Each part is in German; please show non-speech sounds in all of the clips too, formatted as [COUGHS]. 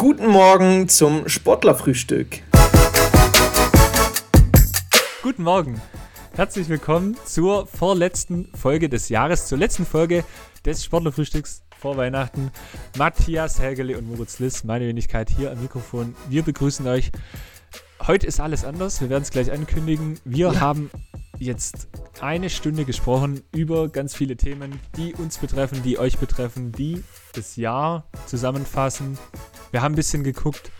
Guten Morgen zum Sportlerfrühstück. Guten Morgen. Herzlich willkommen zur vorletzten Folge des Jahres, zur letzten Folge des Sportlerfrühstücks vor Weihnachten. Matthias Helgele und Moritz Liss, meine Wenigkeit hier am Mikrofon. Wir begrüßen euch. Heute ist alles anders. Wir werden es gleich ankündigen. Wir ja. haben jetzt eine Stunde gesprochen über ganz viele Themen, die uns betreffen, die euch betreffen, die das Jahr zusammenfassen. Wir haben ein bisschen geguckt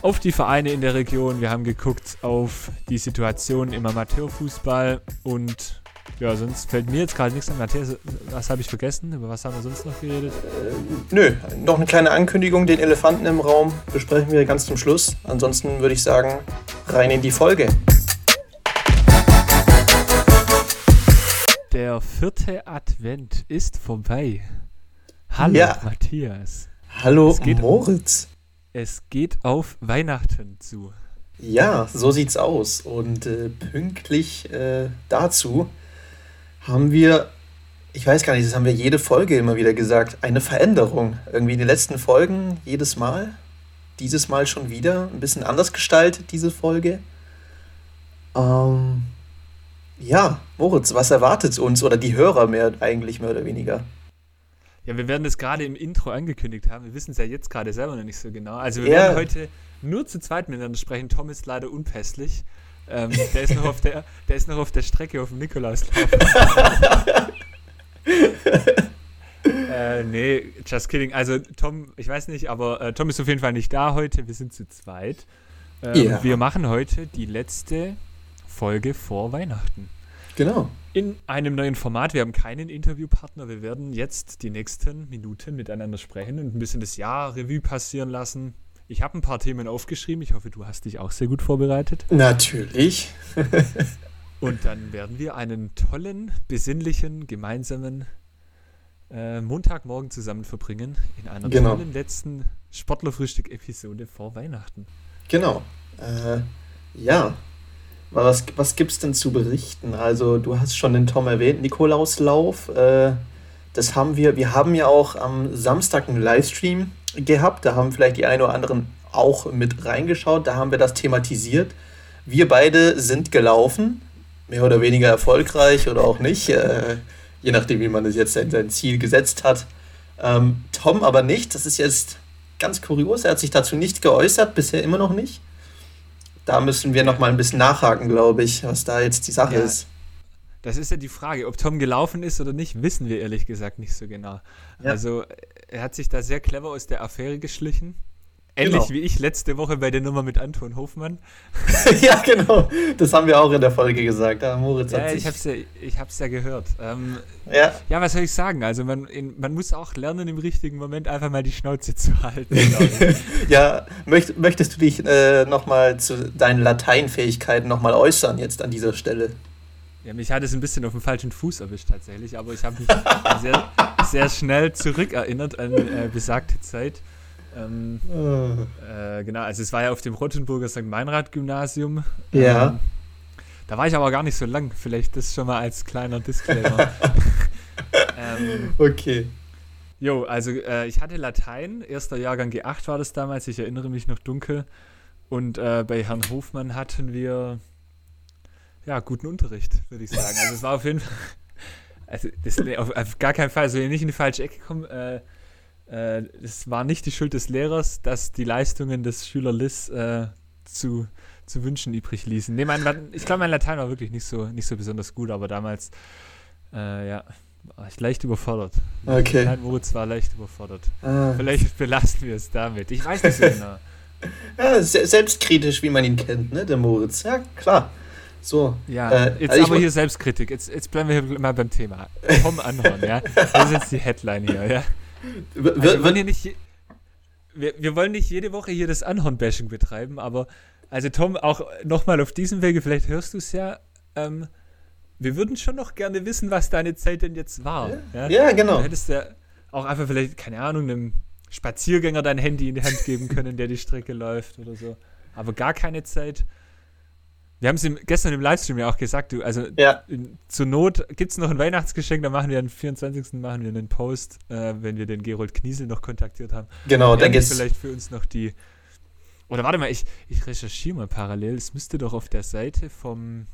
auf die Vereine in der Region, wir haben geguckt auf die Situation im Amateurfußball und ja, sonst fällt mir jetzt gerade nichts an. Matthias, was habe ich vergessen? Über was haben wir sonst noch geredet? Äh, nö, noch eine kleine Ankündigung. Den Elefanten im Raum besprechen wir ganz zum Schluss. Ansonsten würde ich sagen, rein in die Folge. Der vierte Advent ist vorbei. Hallo, ja. Matthias. Hallo, es Moritz. Auf, es geht auf Weihnachten zu. Ja, so sieht's aus. Und äh, pünktlich äh, dazu haben wir, ich weiß gar nicht, das haben wir jede Folge immer wieder gesagt, eine Veränderung. Irgendwie in den letzten Folgen jedes Mal. Dieses Mal schon wieder. Ein bisschen anders gestaltet, diese Folge. Ähm, ja, Moritz, was erwartet uns oder die Hörer mehr eigentlich mehr oder weniger? Ja, wir werden das gerade im Intro angekündigt haben. Wir wissen es ja jetzt gerade selber noch nicht so genau. Also wir ja. werden heute nur zu zweit miteinander sprechen. Tom ist leider unpässlich. Ähm, der, ist noch auf der, der ist noch auf der Strecke auf dem Nikolauslauf. [LAUGHS] äh, nee, just kidding. Also Tom, ich weiß nicht, aber äh, Tom ist auf jeden Fall nicht da heute. Wir sind zu zweit. Ähm, yeah. Wir machen heute die letzte Folge vor Weihnachten. Genau. In einem neuen Format. Wir haben keinen Interviewpartner. Wir werden jetzt die nächsten Minuten miteinander sprechen und ein bisschen das Jahr Revue passieren lassen. Ich habe ein paar Themen aufgeschrieben. Ich hoffe, du hast dich auch sehr gut vorbereitet. Natürlich. [LAUGHS] und dann werden wir einen tollen, besinnlichen, gemeinsamen äh, Montagmorgen zusammen verbringen in einer genau. tollen letzten Sportlerfrühstück-Episode vor Weihnachten. Genau. Äh, ja, was, was gibt es denn zu berichten? Also, du hast schon den Tom erwähnt, Nikolauslauf. Äh, das haben wir, wir haben ja auch am Samstag einen Livestream gehabt. Da haben vielleicht die einen oder anderen auch mit reingeschaut. Da haben wir das thematisiert. Wir beide sind gelaufen, mehr oder weniger erfolgreich oder auch nicht, äh, je nachdem, wie man es jetzt in sein Ziel gesetzt hat. Ähm, Tom aber nicht. Das ist jetzt ganz kurios. Er hat sich dazu nicht geäußert, bisher immer noch nicht da müssen wir noch mal ein bisschen nachhaken, glaube ich, was da jetzt die Sache ja, ist. Das ist ja die Frage, ob Tom gelaufen ist oder nicht, wissen wir ehrlich gesagt nicht so genau. Ja. Also er hat sich da sehr clever aus der Affäre geschlichen. Ähnlich genau. wie ich letzte Woche bei der Nummer mit Anton Hofmann. [LAUGHS] ja, genau. Das haben wir auch in der Folge gesagt. Ja, Moritz ja, ich habe es ja, ich hab's ja gehört. Ähm, ja. ja, was soll ich sagen? Also man, in, man muss auch lernen, im richtigen Moment einfach mal die Schnauze zu halten. [LAUGHS] ja, möcht, möchtest du dich äh, nochmal zu deinen Lateinfähigkeiten nochmal äußern jetzt an dieser Stelle? Ja, mich hat es ein bisschen auf den falschen Fuß erwischt tatsächlich, aber ich habe mich sehr, sehr schnell zurückerinnert an äh, besagte Zeit. Ähm, oh. äh, genau, also es war ja auf dem Rottenburger St. Meinrad-Gymnasium. Ja. Ähm, da war ich aber gar nicht so lang. Vielleicht das schon mal als kleiner Disclaimer. [LAUGHS] ähm, okay. Jo, also äh, ich hatte Latein, erster Jahrgang G8 war das damals, ich erinnere mich noch dunkel. Und äh, bei Herrn Hofmann hatten wir ja guten Unterricht, würde ich sagen. Also es war auf jeden Fall, [LAUGHS] also das, auf, auf, gar keinen Fall, also nicht in die falsche Ecke kommen. Äh, es war nicht die Schuld des Lehrers, dass die Leistungen des Schüler Liz äh, zu, zu wünschen übrig ließen. Nee, mein, ich glaube, mein Latein war wirklich nicht so, nicht so besonders gut, aber damals, äh, ja, war ich leicht überfordert. Okay. Mein Moritz war leicht überfordert. Ah. Vielleicht belasten wir es damit. Ich weiß nicht so genau. [LAUGHS] ja, selbstkritisch, wie man ihn kennt, ne, der Moritz. Ja, klar. So. Ja, äh, jetzt also aber hier Selbstkritik. Jetzt, jetzt bleiben wir hier mal beim Thema. Vom Anhören, ja. Das ist jetzt die Headline hier, ja. Also wir, wollen hier nicht, wir, wir, wollen nicht jede Woche hier das Anhorn-Bashing betreiben, aber also Tom, auch nochmal auf diesem Wege, vielleicht hörst du es ja, ähm, wir würden schon noch gerne wissen, was deine Zeit denn jetzt war. Ja, ja? ja genau. Du hättest ja auch einfach vielleicht, keine Ahnung, einem Spaziergänger dein Handy in die Hand geben können, der die Strecke [LAUGHS] läuft oder so. Aber gar keine Zeit. Wir haben es gestern im Livestream ja auch gesagt, du, also Ja. in, zur Not gibt es noch ein Weihnachtsgeschenk, dann machen wir am 24. machen wir einen Post, äh, wenn wir den Gerold Kniesel noch kontaktiert haben. Genau, dann geht's. vielleicht für uns noch die. Oder warte mal, ich, ich recherchiere mal parallel. Es müsste doch auf der Seite vom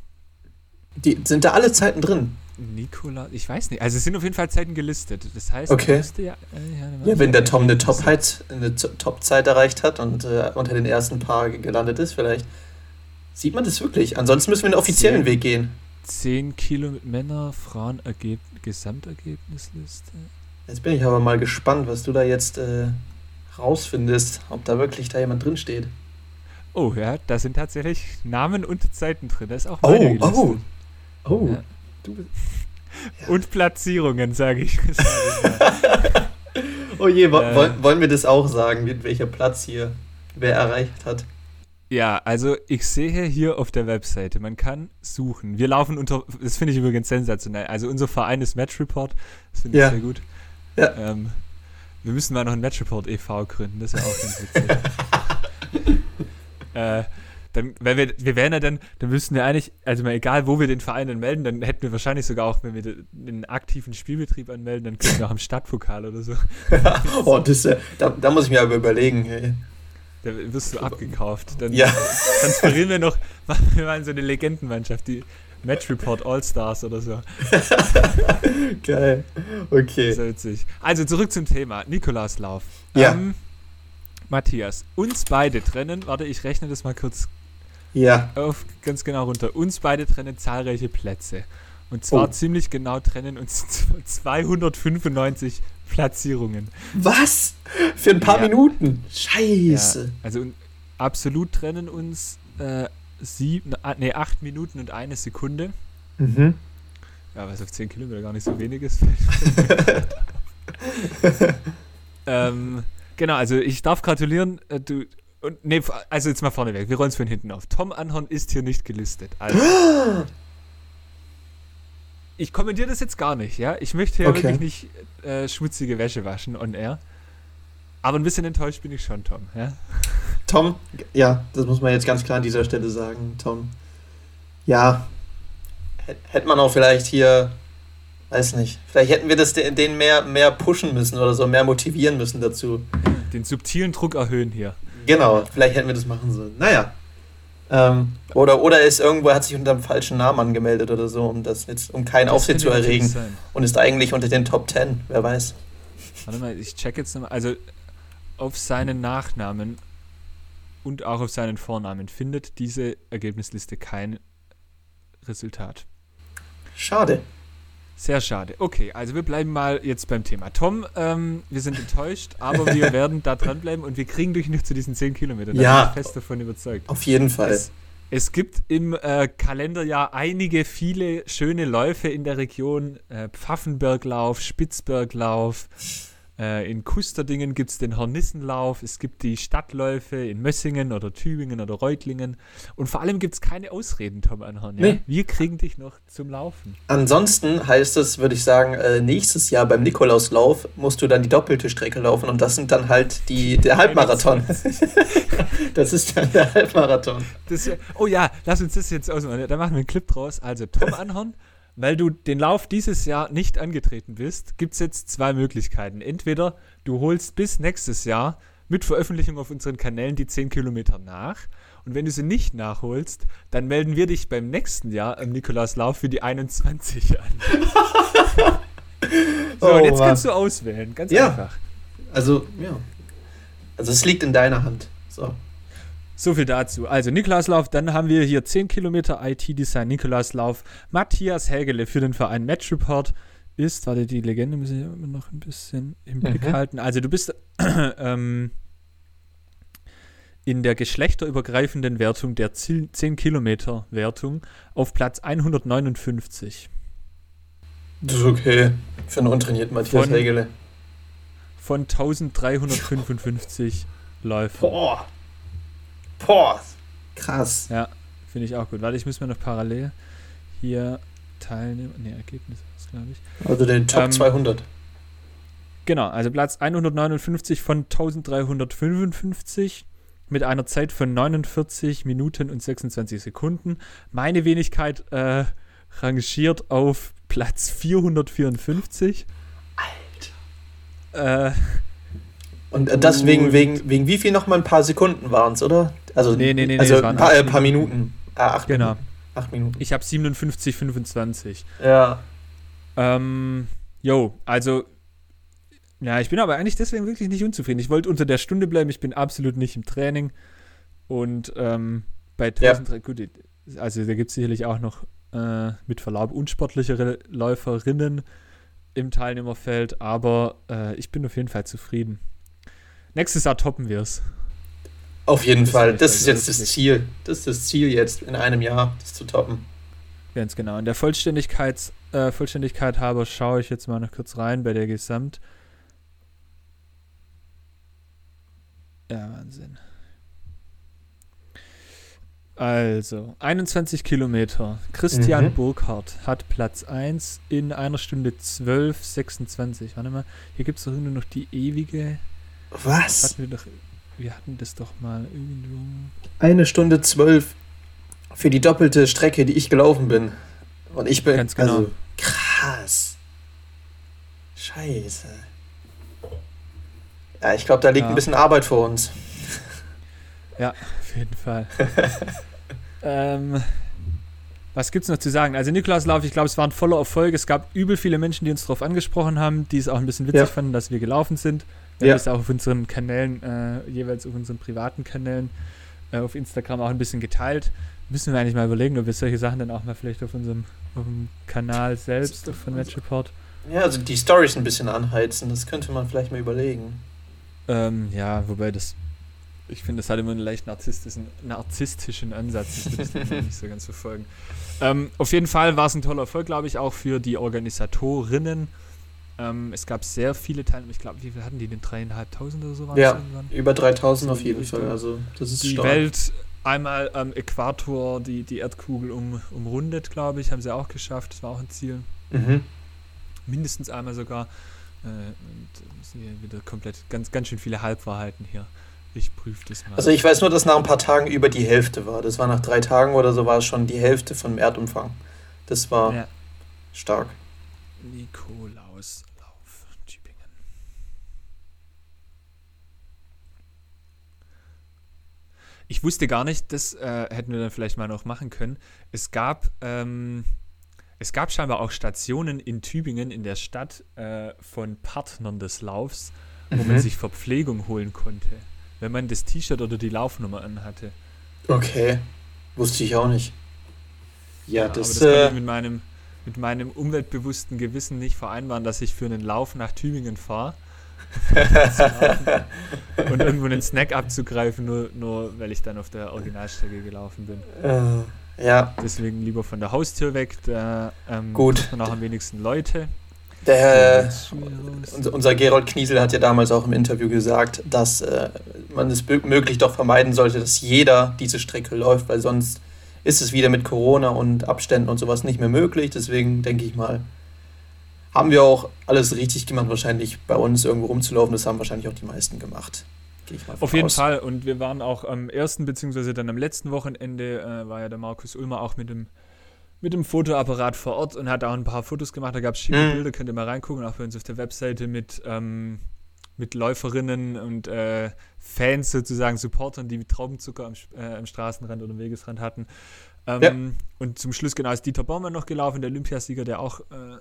Die sind da alle Zeiten drin. Nikola. Ich weiß nicht. Also es sind auf jeden Fall Zeiten gelistet. Das heißt, Okay. ja. Äh, ja, Ja, wenn der Tom eine Top-Zeit erreicht hat und äh, unter den ersten paar gelandet ist, vielleicht sieht man das wirklich. Ansonsten müssen wir einen offiziellen Zehn. Weg gehen. 10 Kilo mit Männer, Frauen, Ergeb Gesamtergebnisliste. Jetzt bin ich aber mal gespannt, was du da jetzt äh, rausfindest, ob da wirklich da jemand drin steht. Oh ja, da sind tatsächlich Namen und Zeiten drin. Da ist auch Oh, meine oh, gelistet. oh. Ja. Du bist- [LAUGHS] Und Platzierungen, sage ich. [LAUGHS] Oh je, Äh. wollen, wollen wir das auch sagen, mit welcher Platz hier wer erreicht hat? Ja, also ich sehe hier auf der Webseite, man kann suchen. Wir laufen unter, das finde ich übrigens sensationell. Also unser Verein ist Match Report, das finde ich Ja. sehr gut. Ja. Ähm, wir müssen mal noch ein Match Report e.V. gründen, das ist ja auch ganz witzig. [LAUGHS] äh, dann, weil wir, wir wären ja dann, dann wüssten wir eigentlich, also mal egal, wo wir den Verein dann melden, dann hätten wir wahrscheinlich sogar auch, wenn wir den, den aktiven Spielbetrieb anmelden, dann können wir auch im Stadtpokal oder so. [LAUGHS] oh, das, äh, da, da muss ich mir aber überlegen. Ey. Da wirst du abgekauft. Dann Ja. transferieren wir noch, [LAUGHS] wir in so eine Legendenmannschaft, die Match Report All-Stars oder so. [LAUGHS] Geil. Okay. Sehr witzig. Also zurück zum Thema. Nikolauslauf. Ja. Ähm, Matthias, uns beide trennen, warte, ich rechne das mal kurz Ja. auf ganz genau runter. Uns beide trennen zahlreiche Plätze. Und zwar Oh. ziemlich genau trennen uns [LAUGHS] 295 Platzierungen. Was? Für ein paar Ja. Minuten? Scheiße. Ja, also absolut trennen uns äh, sieben, ah, nee, acht Minuten und eine Sekunde. Mhm. Ja, was auf 10 Kilometer gar nicht so wenig ist. [LAUGHS] ähm, genau, also ich darf gratulieren. Äh, du, und, nee, also jetzt mal vorneweg, wir rollen es von hinten auf. Tom Anhorn ist hier nicht gelistet. Also, [GASPS] ich kommentiere das jetzt gar nicht, ja. Ich möchte ja Okay. wirklich nicht äh, schmutzige Wäsche waschen on air. Aber ein bisschen enttäuscht bin ich schon, Tom. Ja? Tom, ja, das muss man jetzt ganz klar an dieser Stelle sagen, Tom. Ja, hä- hätte man auch vielleicht hier, weiß nicht, vielleicht hätten wir das de- den mehr, mehr pushen müssen oder so, mehr motivieren müssen dazu. Den subtilen Druck erhöhen hier. Genau, vielleicht hätten wir das machen sollen. Naja. Ähm, oder, oder ist irgendwo, hat sich unter einem falschen Namen angemeldet oder so, um das jetzt, um keinen Das Aufsehen zu erregen und ist eigentlich unter den Top 10, wer weiß. Warte mal, ich check jetzt nochmal. Also auf seinen Nachnamen und auch auf seinen Vornamen findet diese Ergebnisliste kein Resultat. Schade. Sehr schade. Okay, also wir bleiben mal jetzt beim Thema. Tom, ähm, wir sind enttäuscht, aber wir [LAUGHS] werden da dranbleiben und wir kriegen dich nicht zu diesen 10 Kilometern. Da Ja. bin ich fest davon überzeugt. Auf jeden Fall. Es, es gibt im äh, Kalenderjahr einige, viele schöne Läufe in der Region. Äh, Pfaffenberglauf, Spitzberglauf. Äh, in Kusterdingen gibt es den Hornissenlauf. Es gibt die Stadtläufe in Mössingen oder Tübingen oder Reutlingen. Und vor allem gibt es keine Ausreden, Tom Anhorn. Ja? Nee. Wir kriegen dich noch zum Laufen. Ansonsten heißt es, würde ich sagen, äh, nächstes Jahr beim Nikolauslauf musst du dann die doppelte Strecke laufen und das sind dann halt die, der Halbmarathon. [LAUGHS] das ist dann der Halbmarathon. Das, oh ja, lass uns das jetzt ausmachen. Da machen wir einen Clip draus. Also, Tom Anhorn, weil du den Lauf dieses Jahr nicht angetreten bist, gibt es jetzt zwei Möglichkeiten. Entweder du holst bis nächstes Jahr mit Veröffentlichung auf unseren Kanälen die 10 Kilometer nach. Und wenn du sie nicht nachholst, dann melden wir dich beim nächsten Jahr am Nikolauslauf für die 21 an. [LAUGHS] So, Oh, und jetzt Mann. kannst du auswählen. Ganz Ja. einfach. Also, ja. Also es liegt in deiner Hand. So. So viel dazu. Also Nikolauslauf, dann haben wir hier 10 Kilometer IT-Design Nikolauslauf. Matthias Hägele für den Verein Match Report ist, warte, die Legende muss ich immer noch ein bisschen im Blick Mhm. halten. Also du bist [COUGHS] ähm, in der geschlechterübergreifenden Wertung der 10 Kilometer Wertung auf Platz 159 Das ist okay. Für einen untrainierten Matthias Von- Hegele. von 1355 Läufern. Boah. Boah. Krass. Ja, finde ich auch gut. Warte, ich muss mir noch parallel hier teilnehmen. Ne, Ergebnis ist glaube ich. Also den Top Ähm, 200. Genau, also Platz 159 von 1355. mit einer Zeit von 49 Minuten und 26 Sekunden. Meine Wenigkeit äh, rangiert auf Platz 454. Alter. Äh, und das wegen, wegen, wegen wie viel nochmal ein paar Sekunden waren es, oder? Also, nee, nee, nee, also ein paar, äh, paar Minuten. Ah, acht genau. Minuten. Acht Minuten. Ich habe 57, 25. Ja. Ähm, jo, also ja, ich bin aber eigentlich deswegen wirklich nicht unzufrieden. Ich wollte unter der Stunde bleiben, ich bin absolut nicht im Training. Und ähm, bei 1000, ja. gut, also da gibt es sicherlich auch noch äh, mit Verlaub unsportlichere Läuferinnen im Teilnehmerfeld, aber äh, ich bin auf jeden Fall zufrieden. Nächstes Jahr toppen wir es. Auf jeden das Fall. Das ist jetzt das Ziel. Das ist das Ziel jetzt in einem Jahr, das zu toppen. Ganz genau. In der Vollständigkeit, äh, Vollständigkeit halber schaue ich jetzt mal noch kurz rein bei der Gesamt. Ja, Wahnsinn. Also, 21 Kilometer. Christian mhm. Burkhardt hat Platz 1 in einer Stunde 12, 26. Warte mal, hier gibt es doch nur noch die ewige. Was? Hatten wir, doch, wir hatten das doch mal irgendwo. Eine Stunde 12 für die doppelte Strecke, die ich gelaufen bin. Und ich bin. Ganz genau. Also, krass. Scheiße. Ja, ich glaube, da liegt ja. ein bisschen Arbeit vor uns. Ja, auf jeden Fall. [LAUGHS] ähm, was gibt es noch zu sagen? Also Nikolauslauf, ich glaube, es war ein voller Erfolg. Es gab übel viele Menschen, die uns darauf angesprochen haben, die es auch ein bisschen witzig ja. fanden, dass wir gelaufen sind. Wir ja. haben es auch auf unseren Kanälen, äh, jeweils auf unseren privaten Kanälen, äh, auf Instagram auch ein bisschen geteilt. Müssen wir eigentlich mal überlegen, ob wir solche Sachen dann auch mal vielleicht auf unserem auf dem Kanal selbst von Match Report. Ja, also die Stories ein bisschen anheizen, das könnte man vielleicht mal überlegen. Ähm, ja, wobei das, ich finde, das hat immer einen leicht narzisstischen, narzisstischen Ansatz. Das würde ich nicht so ganz verfolgen. Ähm, auf jeden Fall war es ein toller Erfolg, glaube ich, auch für die Organisatorinnen. Ähm, es gab sehr viele Teilnehmer. Ich glaube, wie viel hatten die denn? Dreieinhalbtausend oder so? Ja, irgendwann? über 3000 auf jeden Fall. Also, das ist Die stark. Welt einmal am Äquator, die, die Erdkugel um, umrundet, glaube ich, haben sie auch geschafft. Das war auch ein Ziel. Mhm. Mindestens einmal sogar. Äh, und wieder komplett, ganz, ganz schön viele Halbwahrheiten hier. Ich prüfe das mal. Also ich weiß nur, dass nach ein paar Tagen über die Hälfte war. Das war nach drei Tagen oder so war es schon die Hälfte vom Erdumfang. Das war ja. stark. Nikolauslauf, Tübingen. Ich wusste gar nicht, das äh, hätten wir dann vielleicht mal noch machen können. Es gab ähm, es gab scheinbar auch Stationen in Tübingen in der Stadt äh, von Partnern des Laufs, wo mhm. man sich Verpflegung holen konnte, wenn man das T-Shirt oder die Laufnummer anhatte. Okay, wusste ich auch nicht. Ja, ja das, das äh, kann ich mit meinem, mit meinem umweltbewussten Gewissen nicht vereinbaren, dass ich für einen Lauf nach Tübingen fahre. [LAUGHS] und irgendwo einen Snack abzugreifen, nur, nur weil ich dann auf der Originalstrecke gelaufen bin. Äh. Ja. Deswegen lieber von der Haustür weg. Da ähm, Gut. man auch am wenigsten Leute. Der, unser Gerold Kniesel hat ja damals auch im Interview gesagt, dass äh, man es möglich doch vermeiden sollte, dass jeder diese Strecke läuft, weil sonst ist es wieder mit Corona und Abständen und sowas nicht mehr möglich. Deswegen denke ich mal, haben wir auch alles richtig gemacht, wahrscheinlich bei uns irgendwo rumzulaufen. Das haben wahrscheinlich auch die meisten gemacht. Auf jeden aus. Fall. Und wir waren auch am ersten, beziehungsweise dann am letzten Wochenende, äh, war ja der Markus Ulmer auch mit dem, mit dem Fotoapparat vor Ort und hat auch ein paar Fotos gemacht. Da gab es schöne mhm. Bilder, könnt ihr mal reingucken, auch bei uns auf der Webseite mit, ähm, mit Läuferinnen und äh, Fans sozusagen, Supportern, die mit Traubenzucker am, äh, am Straßenrand oder Wegesrand hatten. Ähm, ja. Und zum Schluss genau ist Dieter Baumann noch gelaufen, der Olympiasieger, der auch äh,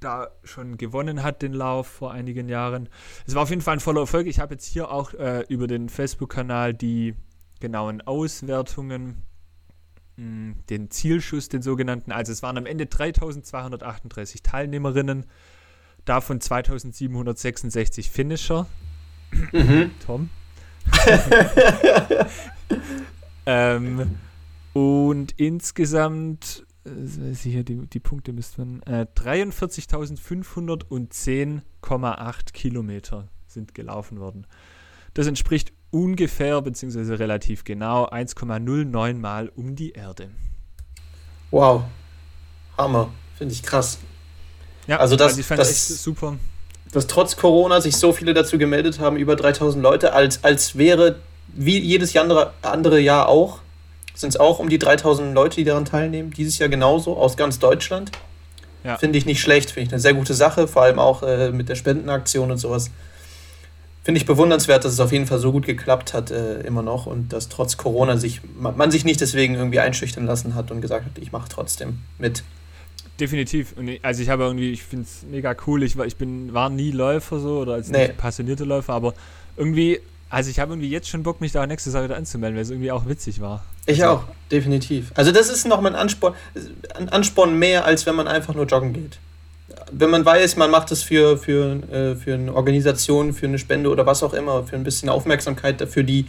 da schon gewonnen hat, den Lauf vor einigen Jahren. Es war auf jeden Fall ein voller Erfolg. Ich habe jetzt hier auch äh, über den Facebook-Kanal die genauen Auswertungen, mh, hm, den Zielschuss, den sogenannten. Also es waren am Ende 3238 Teilnehmerinnen, davon 2766 Finisher. Mhm. Tom. [LAUGHS] ähm, und insgesamt hier die, die Punkte müsste man. Äh, 43.510,8 Kilometer sind gelaufen worden. Das entspricht ungefähr, beziehungsweise relativ genau, 1,09 Mal um die Erde. Wow. Hammer. Finde ich krass. Ja, also das, also ich fand das super. Dass trotz Corona sich so viele dazu gemeldet haben, über 3000 Leute, als, als wäre wie jedes andere, andere Jahr auch, sind es auch um die 3000 Leute, die daran teilnehmen. Dieses Jahr genauso, aus ganz Deutschland. Ja. Finde ich nicht schlecht, finde ich eine sehr gute Sache, vor allem auch äh, mit der Spendenaktion und sowas. Finde ich bewundernswert, dass es auf jeden Fall so gut geklappt hat, äh, immer noch und dass trotz Corona sich, man sich nicht deswegen irgendwie einschüchtern lassen hat und gesagt hat, ich mache trotzdem mit. Definitiv. also ich habe irgendwie, ich finde es mega cool. Ich war, ich bin, war nie Läufer so oder als nee. passionierte Läufer, aber irgendwie also ich habe irgendwie jetzt schon Bock, mich da nächstes Jahr wieder anzumelden, weil es irgendwie auch witzig war. Ich also, auch, definitiv. Also das ist nochmal ein Ansporn, ein Ansporn mehr, als wenn man einfach nur joggen geht. Wenn man weiß, man macht es für, für, äh, für eine Organisation, für eine Spende oder was auch immer, für ein bisschen Aufmerksamkeit dafür, die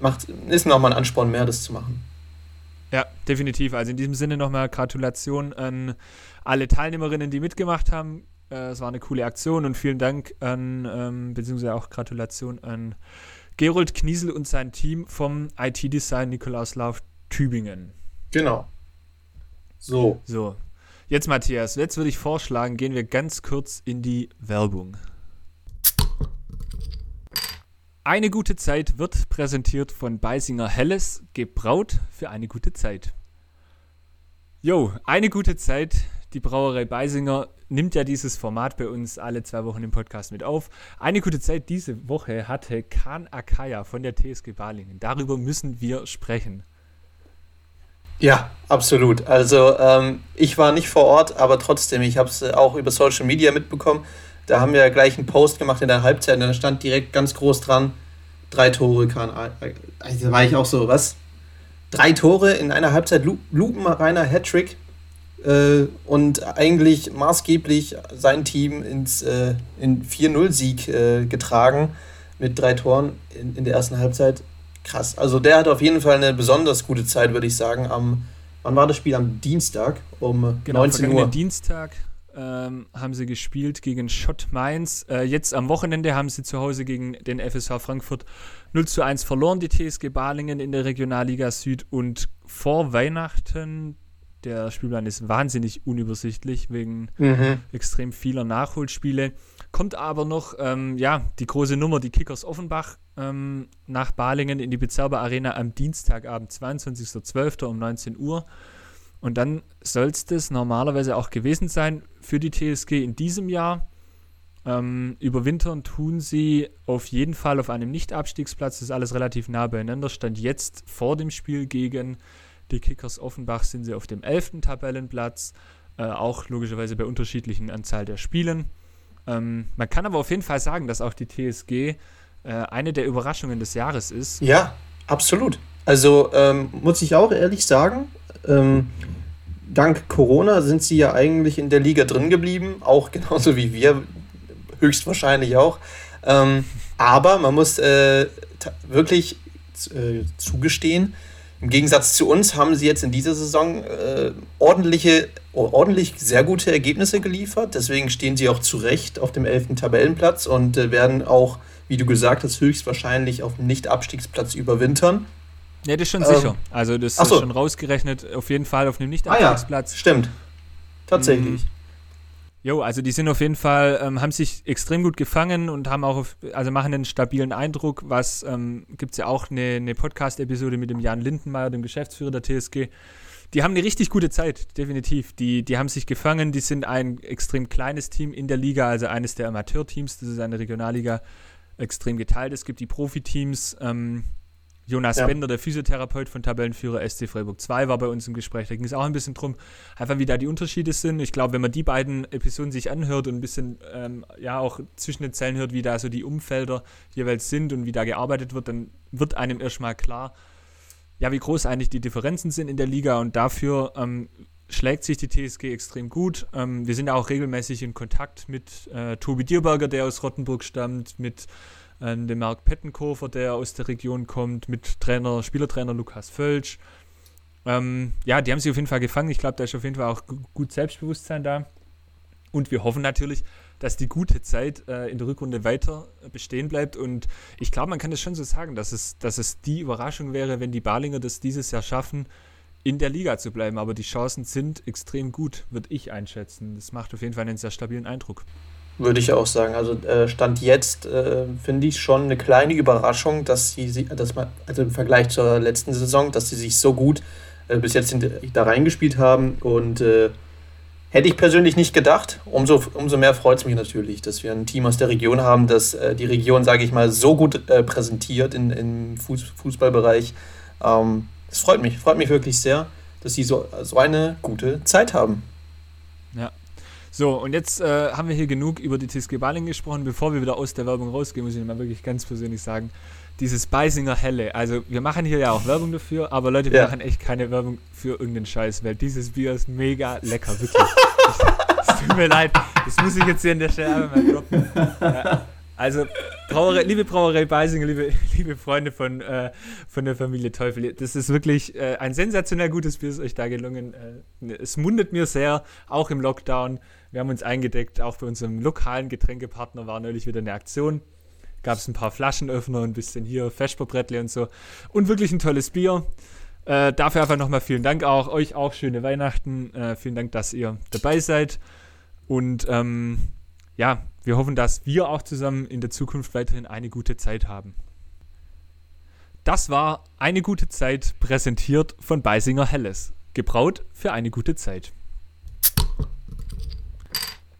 macht, ist nochmal ein Ansporn mehr, das zu machen. Ja, definitiv. Also in diesem Sinne nochmal Gratulation an alle Teilnehmerinnen, die mitgemacht haben. Äh, es war eine coole Aktion und vielen Dank an, ähm, beziehungsweise auch Gratulation an Gerold Kniesel und sein Team vom IT-Design Nikolauslauf Tübingen. Genau. So. So. Jetzt, Matthias, jetzt würde ich vorschlagen, gehen wir ganz kurz in die Werbung. Eine gute Zeit wird präsentiert von Beisinger Helles, gebraut für eine gute Zeit. Jo, eine gute Zeit die Brauerei Beisinger nimmt ja dieses Format bei uns alle zwei Wochen im Podcast mit auf. Eine gute Zeit diese Woche hatte Kan Akaya von der TSG Balingen. Darüber müssen wir sprechen. Ja, absolut. Also ähm, ich war nicht vor Ort, aber trotzdem, ich habe es äh, auch über Social Media mitbekommen. Da haben wir gleich einen Post gemacht in der Halbzeit und da stand direkt ganz groß dran, drei Tore Kan Also da war ich auch so, was? Drei Tore in einer Halbzeit, lupenreiner Hattrick äh, und eigentlich maßgeblich sein Team ins äh, in 4-0-Sieg äh, getragen mit drei Toren in, in der ersten Halbzeit. Krass. Also der hat auf jeden Fall eine besonders gute Zeit, würde ich sagen. Am, wann war das Spiel? Am Dienstag um genau, 19 Uhr. Dienstag ähm, haben sie gespielt gegen Schott Mainz. Äh, jetzt am Wochenende haben sie zu Hause gegen den FSH Frankfurt 0 zu 1 verloren, die TSG Balingen in der Regionalliga Süd. Und vor Weihnachten der Spielplan ist wahnsinnig unübersichtlich wegen mhm. extrem vieler Nachholspiele. Kommt aber noch ähm, ja, die große Nummer, die Kickers Offenbach ähm, nach Balingen in die Bezerber Arena am Dienstagabend, 22.12. um 19 Uhr. Und dann soll es das normalerweise auch gewesen sein für die TSG in diesem Jahr. Ähm, überwintern tun sie auf jeden Fall auf einem Nicht-Abstiegsplatz. Das ist alles relativ nah beieinander. Stand jetzt vor dem Spiel gegen die Kickers Offenbach sind sie auf dem 11. Tabellenplatz, äh, auch logischerweise bei unterschiedlichen Anzahl der Spielen. Ähm, man kann aber auf jeden Fall sagen, dass auch die TSG äh, eine der Überraschungen des Jahres ist. Ja, absolut. Also ähm, muss ich auch ehrlich sagen, ähm, dank Corona sind sie ja eigentlich in der Liga drin geblieben, auch [LAUGHS] genauso wie wir, höchstwahrscheinlich auch. Ähm, aber man muss äh, wirklich äh, zugestehen, im Gegensatz zu uns haben sie jetzt in dieser Saison äh, ordentliche, ordentlich sehr gute Ergebnisse geliefert. Deswegen stehen sie auch zu Recht auf dem 11. Tabellenplatz und äh, werden auch, wie du gesagt hast, höchstwahrscheinlich auf dem Nicht-Abstiegsplatz überwintern. Ja, das ist schon ähm, sicher. Also das so. ist schon rausgerechnet, auf jeden Fall auf dem Nicht-Abstiegsplatz. Ah, ja, stimmt. Tatsächlich. Mhm. Jo, also die sind auf jeden Fall, ähm, haben sich extrem gut gefangen und haben auch, auf, also machen einen stabilen Eindruck. Was ähm, gibt es ja auch eine, eine Podcast-Episode mit dem Jan Lindenmeier, dem Geschäftsführer der TSG. Die haben eine richtig gute Zeit, definitiv. Die, die haben sich gefangen, die sind ein extrem kleines Team in der Liga, also eines der Amateurteams, das ist eine Regionalliga extrem geteilt. Es gibt die Profiteams, ähm, Jonas ja. Bender, der Physiotherapeut von Tabellenführer SC Freiburg 2, war bei uns im Gespräch. Da ging es auch ein bisschen drum, einfach wie da die Unterschiede sind. Ich glaube, wenn man die beiden Episoden sich anhört und ein bisschen ähm, ja auch zwischen den Zellen hört, wie da so die Umfelder jeweils sind und wie da gearbeitet wird, dann wird einem erstmal klar, ja, wie groß eigentlich die Differenzen sind in der Liga und dafür ähm, schlägt sich die TSG extrem gut. Ähm, wir sind auch regelmäßig in Kontakt mit äh, Tobi Dierberger, der aus Rottenburg stammt, mit äh, den Marc Pettenkofer, der aus der Region kommt, mit Trainer, Spielertrainer Lukas Völsch. Ähm, ja, die haben sich auf jeden Fall gefangen. Ich glaube, da ist auf jeden Fall auch gut Selbstbewusstsein da. Und wir hoffen natürlich, dass die gute Zeit äh, in der Rückrunde weiter bestehen bleibt. Und ich glaube, man kann das schon so sagen, dass es, dass es die Überraschung wäre, wenn die Balinger das dieses Jahr schaffen, in der Liga zu bleiben. Aber die Chancen sind extrem gut, würde ich einschätzen. Das macht auf jeden Fall einen sehr stabilen Eindruck. Würde ich auch sagen. Also äh, Stand jetzt äh, finde ich schon eine kleine Überraschung, dass sie, dass man, also im Vergleich zur letzten Saison, dass sie sich so gut äh, bis jetzt da reingespielt haben. Und äh, hätte ich persönlich nicht gedacht. Umso, umso mehr freut es mich natürlich, dass wir ein Team aus der Region haben, das äh, die Region, sage ich mal, so gut äh, präsentiert in, im Fuß, Fußballbereich. Ähm, freut mich, freut mich wirklich sehr, dass sie so, so eine gute Zeit haben. So, und jetzt äh, haben wir hier genug über die TSG Balling gesprochen. Bevor wir wieder aus der Werbung rausgehen, muss ich mal wirklich ganz persönlich sagen, dieses Beisinger Helle, also wir machen hier ja auch Werbung dafür, aber Leute, wir ja. machen echt keine Werbung für irgendeinen Scheiß, weil dieses Bier ist mega lecker, wirklich. [LAUGHS] Es tut mir leid, das muss ich jetzt hier in der Stelle mal droppen. Ja. Also, Brauerei, liebe Brauerei Beisinger, liebe, liebe Freunde von, äh, von der Familie Teufel, das ist wirklich äh, ein sensationell gutes Bier, ist euch da gelungen. Äh, es mundet mir sehr, auch im Lockdown. Wir haben uns eingedeckt, auch bei unserem lokalen Getränkepartner war neulich wieder eine Aktion. Gab es ein paar Flaschenöffner, ein bisschen hier Feschperbrettle und so. Und wirklich ein tolles Bier. Äh, dafür einfach nochmal vielen Dank auch. Euch auch schöne Weihnachten. Äh, vielen Dank, dass ihr dabei seid. Und ähm, ja, wir hoffen, dass wir auch zusammen in der Zukunft weiterhin eine gute Zeit haben. Das war eine gute Zeit, präsentiert von Beisinger Helles. Gebraut für eine gute Zeit.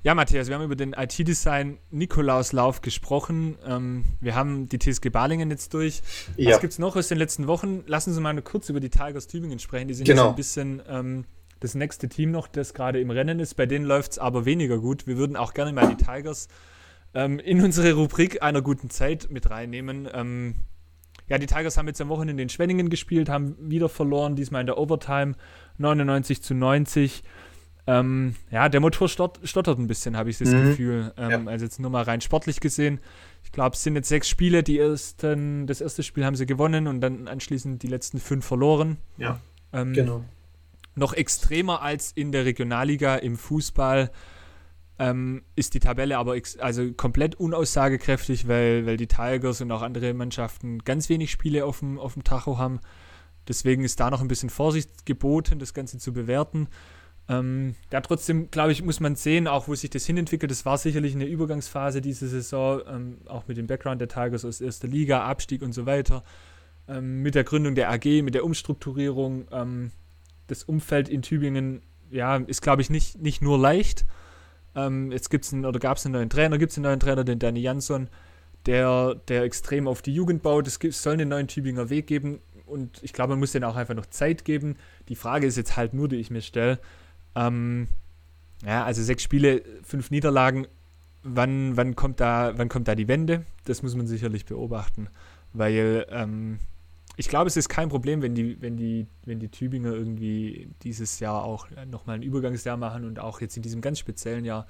Ja, Matthias, wir haben über den IT-Design Nikolauslauf gesprochen. Ähm, wir haben die TSG Balingen jetzt durch. Ja. Was gibt es noch aus den letzten Wochen? Lassen Sie mal kurz über die Tigers Tübingen sprechen. Die sind genau. jetzt ein bisschen ähm, das nächste Team noch, das gerade im Rennen ist. Bei denen läuft es aber weniger gut. Wir würden auch gerne mal die Tigers ähm, in unsere Rubrik einer guten Zeit mit reinnehmen. Ähm, ja, die Tigers haben jetzt am Wochenende in Schwenningen gespielt, haben wieder verloren, diesmal in der Overtime 99 zu 90. Ähm, ja, der Motor stott, stottert ein bisschen, habe ich das mhm. Gefühl. Ähm, ja. Also jetzt nur mal rein sportlich gesehen. Ich glaube, es sind jetzt sechs Spiele. Die ersten, das erste Spiel haben sie gewonnen und dann anschließend die letzten fünf verloren. Ja, ähm, genau. Noch extremer als in der Regionalliga im Fußball ähm, ist die Tabelle aber also komplett unaussagekräftig, weil, weil die Tigers und auch andere Mannschaften ganz wenig Spiele auf dem, auf dem Tacho haben. Deswegen ist da noch ein bisschen Vorsicht geboten, das Ganze zu bewerten. Ähm, da trotzdem, glaube ich, muss man sehen, auch wo sich das hinentwickelt. Das war sicherlich eine Übergangsphase diese Saison, ähm, auch mit dem Background der Tigers aus erster Liga, Abstieg und so weiter. Ähm, mit der Gründung der AG, mit der Umstrukturierung. Ähm, das Umfeld in Tübingen ja, ist, glaube ich, nicht, nicht nur leicht. Ähm, jetzt gibt es oder gab es einen neuen Trainer, gibt es einen neuen Trainer, den Danny Jansson, der, der extrem auf die Jugend baut. Es soll einen neuen Tübinger Weg geben und ich glaube, man muss denen auch einfach noch Zeit geben. Die Frage ist jetzt halt nur, die ich mir stelle ähm, ja, also sechs Spiele, fünf Niederlagen. Wann, wann, kommt da, wann kommt da die Wende? Das muss man sicherlich beobachten. Weil ähm, ich glaube, es ist kein Problem, wenn die, wenn, die, wenn die Tübinger irgendwie dieses Jahr auch nochmal ein Übergangsjahr machen und auch jetzt in diesem ganz speziellen Jahr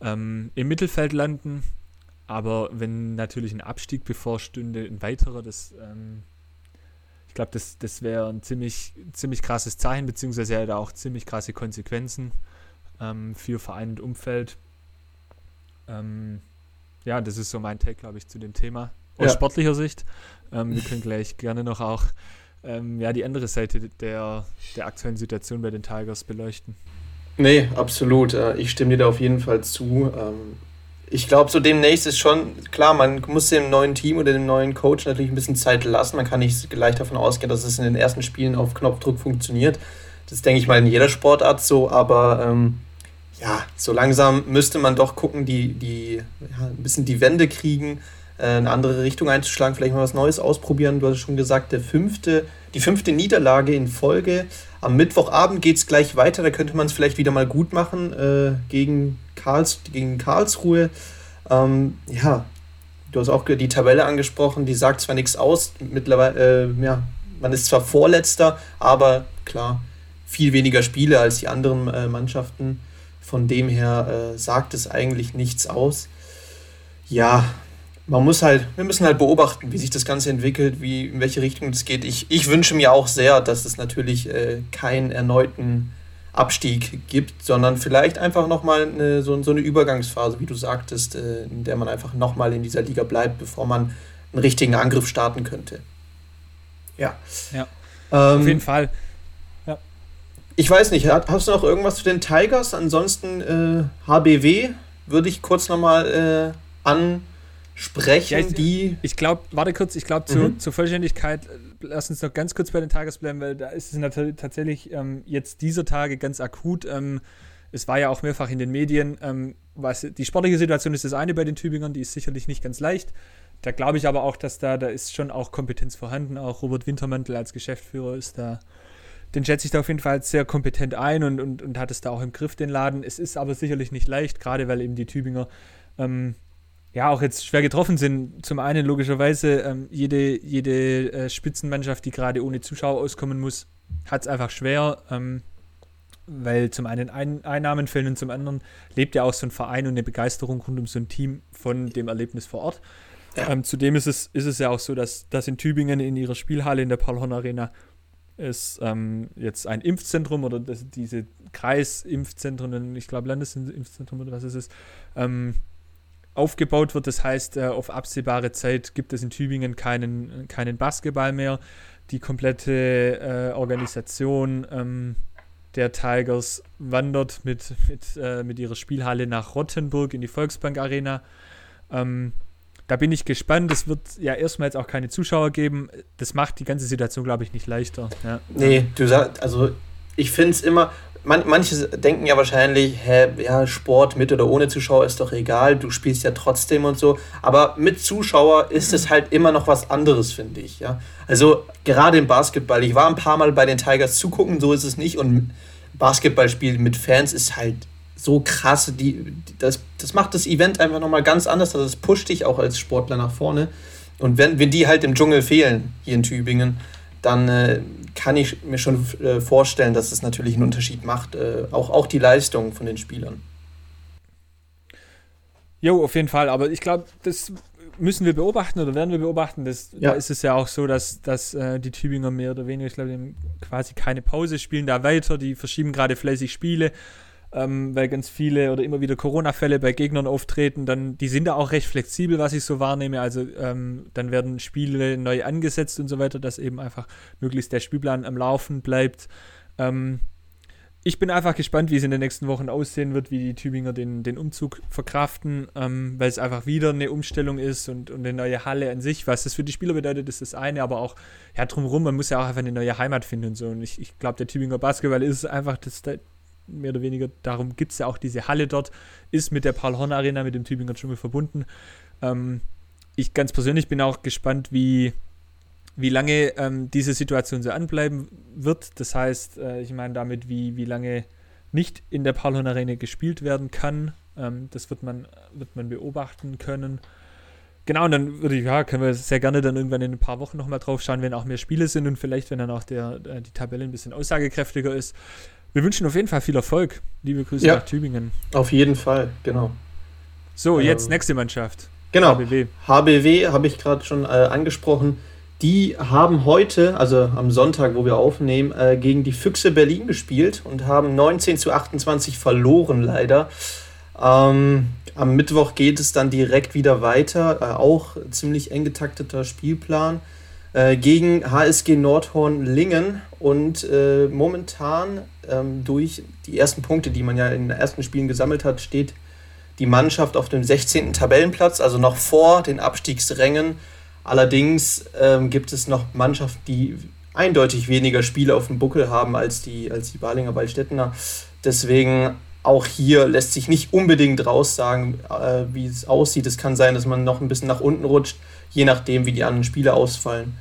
ähm, im Mittelfeld landen. Aber wenn natürlich ein Abstieg bevorstünde, ein weiterer, das ähm, ich glaube, das, das wäre ein ziemlich, ziemlich krasses Zeichen, beziehungsweise hätte auch ziemlich krasse Konsequenzen ähm, für Verein und Umfeld. Ähm, ja, das ist so mein Take, glaube ich, zu dem Thema. Aus ja. sportlicher Sicht. Ähm, wir können gleich gerne noch auch ähm, ja, die andere Seite der, der aktuellen Situation bei den Tigers beleuchten. Nee, absolut. Äh, ich stimme dir da auf jeden Fall zu. Ich glaube, so demnächst ist schon klar, man muss dem neuen Team oder dem neuen Coach natürlich ein bisschen Zeit lassen. Man kann nicht gleich davon ausgehen, dass es in den ersten Spielen auf Knopfdruck funktioniert. Das denke ich mal in jeder Sportart so, aber ähm, ja, so langsam müsste man doch gucken, die, die ja, ein bisschen die Wende kriegen, äh, eine andere Richtung einzuschlagen, vielleicht mal was Neues ausprobieren. Du hast schon gesagt, der fünfte, die fünfte Niederlage in Folge. Am Mittwochabend geht es gleich weiter, da könnte man es vielleicht wieder mal gut machen äh, gegen Karls, gegen Karlsruhe. Ähm, ja, du hast auch die Tabelle angesprochen, die sagt zwar nichts aus, mittlerweile, äh, ja, man ist zwar Vorletzter, aber klar, viel weniger Spiele als die anderen äh, Mannschaften. Von dem her äh, sagt es eigentlich nichts aus. Ja, man muss halt, wir müssen halt beobachten, wie sich das Ganze entwickelt, wie, in welche Richtung es geht. Ich, ich wünsche mir auch sehr, dass es natürlich äh, keinen erneuten Abstieg gibt, sondern vielleicht einfach nochmal eine, so, so eine Übergangsphase, wie du sagtest, äh, in der man einfach nochmal in dieser Liga bleibt, bevor man einen richtigen Angriff starten könnte. Ja. Ja. Ähm, Auf jeden Fall. Ja. Ich weiß nicht, hast du noch irgendwas zu den Tigers? Ansonsten äh, HBW würde ich kurz nochmal äh, ansprechen. Ja, ich, die ich glaube, warte kurz, ich glaube, mhm. zur Vollständigkeit, lass uns noch ganz kurz bei den Tigers bleiben, weil da ist es natürlich tatsächlich ähm, jetzt dieser Tage ganz akut. Ähm, es war ja auch mehrfach in den Medien. Ähm, was, die sportliche Situation ist das eine bei den Tübingern, die ist sicherlich nicht ganz leicht. Da glaube ich aber auch, dass da, da ist schon auch Kompetenz vorhanden. Auch Robert Wintermantel als Geschäftsführer ist da, den schätze ich da auf jeden Fall sehr kompetent ein und, und, und hat es da auch im Griff, den Laden. Es ist aber sicherlich nicht leicht, gerade weil eben die Tübinger ähm, ja auch jetzt schwer getroffen sind. Zum einen logischerweise ähm, jede, jede äh, Spitzenmannschaft, die gerade ohne Zuschauer auskommen muss, hat es einfach schwer. Ähm, weil zum einen Ein Einnahmen fehlen und zum anderen lebt ja auch so ein Verein und eine Begeisterung rund um so ein Team von dem Erlebnis vor Ort. Ja. Ähm, zudem ist es, ist es ja auch so, dass, dass in Tübingen in ihrer Spielhalle in der Paulhorn Arena ist ähm, jetzt ein Impfzentrum oder das, diese Kreisimpfzentren, ich glaube Landesimpfzentrum oder was es ist, ähm, aufgebaut wird. Das heißt, äh, auf absehbare Zeit gibt es in Tübingen keinen, keinen Basketball mehr. Die komplette äh, Organisation ähm, der Tigers wandert mit, mit, äh, mit ihrer Spielhalle nach Rottenburg in die Volksbank Arena. Ähm, da bin ich gespannt. Es wird ja erstmal jetzt auch keine Zuschauer geben. Das macht die ganze Situation, glaube ich, nicht leichter. Ja. Nee, du sagst, also ich finde es immer, man, manche denken ja wahrscheinlich, hä, ja, Sport mit oder ohne Zuschauer ist doch egal, du spielst ja trotzdem und so. Aber mit Zuschauer ist es halt immer noch was anderes, finde ich. Ja? Also gerade im Basketball, ich war ein paar Mal bei den Tigers zugucken, so ist es nicht. Und Basketballspiel mit Fans ist halt so krass. Die, das, das macht das Event einfach nochmal ganz anders. Also es pusht dich auch als Sportler nach vorne. Und wenn, wenn die halt im Dschungel fehlen, hier in Tübingen, dann äh, kann ich mir schon äh, vorstellen, dass es natürlich einen Unterschied macht. Äh, auch, auch die Leistung von den Spielern. Jo, auf jeden Fall. Aber ich glaube, das müssen wir beobachten oder werden wir beobachten. Das, ja. Da ist es ja auch so, dass, dass äh, die Tübinger mehr oder weniger, ich glaube, quasi keine Pause spielen da weiter. Die verschieben gerade fleißig Spiele ähm, weil ganz viele oder immer wieder Corona-Fälle bei Gegnern auftreten, dann, die sind da auch recht flexibel, was ich so wahrnehme. Also ähm, dann werden Spiele neu angesetzt und so weiter, dass eben einfach möglichst der Spielplan am Laufen bleibt. Ähm, ich bin einfach gespannt, wie es in den nächsten Wochen aussehen wird, wie die Tübinger den, den Umzug verkraften, ähm, weil es einfach wieder eine Umstellung ist und, und eine neue Halle an sich. Was das für die Spieler bedeutet, ist das eine, aber auch ja, drumherum, man muss ja auch einfach eine neue Heimat finden und so. Und ich, ich glaube, der Tübinger Basketball ist einfach das, mehr oder weniger, darum gibt es ja auch diese Halle dort, ist mit der Paul Horn Arena, mit dem Tübinger Dschungel verbunden. Ähm, ich ganz persönlich bin auch gespannt, wie, wie lange ähm, diese Situation so anbleiben wird. Das heißt, äh, ich meine damit, wie, wie lange nicht in der Paul Horn Arena gespielt werden kann. Ähm, das wird man, wird man beobachten können. Genau, und dann würde ich, ja, können wir sehr gerne dann irgendwann in ein paar Wochen nochmal drauf schauen, wenn auch mehr Spiele sind und vielleicht, wenn dann auch der, äh, die Tabelle ein bisschen aussagekräftiger ist. Wir wünschen auf jeden Fall viel Erfolg. Liebe Grüße ja, nach Tübingen. Auf jeden Fall, genau. So, jetzt ähm, nächste Mannschaft. Genau. HBW. HBW habe ich gerade schon äh, angesprochen. Die haben heute, also am Sonntag, wo wir aufnehmen, äh, gegen die Füchse Berlin gespielt und haben 19 zu 28 verloren, leider. Ähm, am Mittwoch geht es dann direkt wieder weiter. Äh, auch ziemlich eng getakteter Spielplan. Äh, gegen HSG Nordhorn Lingen und äh, momentan ähm, durch die ersten Punkte, die man ja in den ersten Spielen gesammelt hat, steht die Mannschaft auf dem 16. Tabellenplatz, also noch vor den Abstiegsrängen. Allerdings ähm, gibt es noch Mannschaften, die eindeutig weniger Spiele auf dem Buckel haben als die, als die Balinger Waldstädtener. Deswegen auch hier lässt sich nicht unbedingt raussagen, äh, wie es aussieht. Es kann sein, dass man noch ein bisschen nach unten rutscht je nachdem, wie die anderen Spiele ausfallen.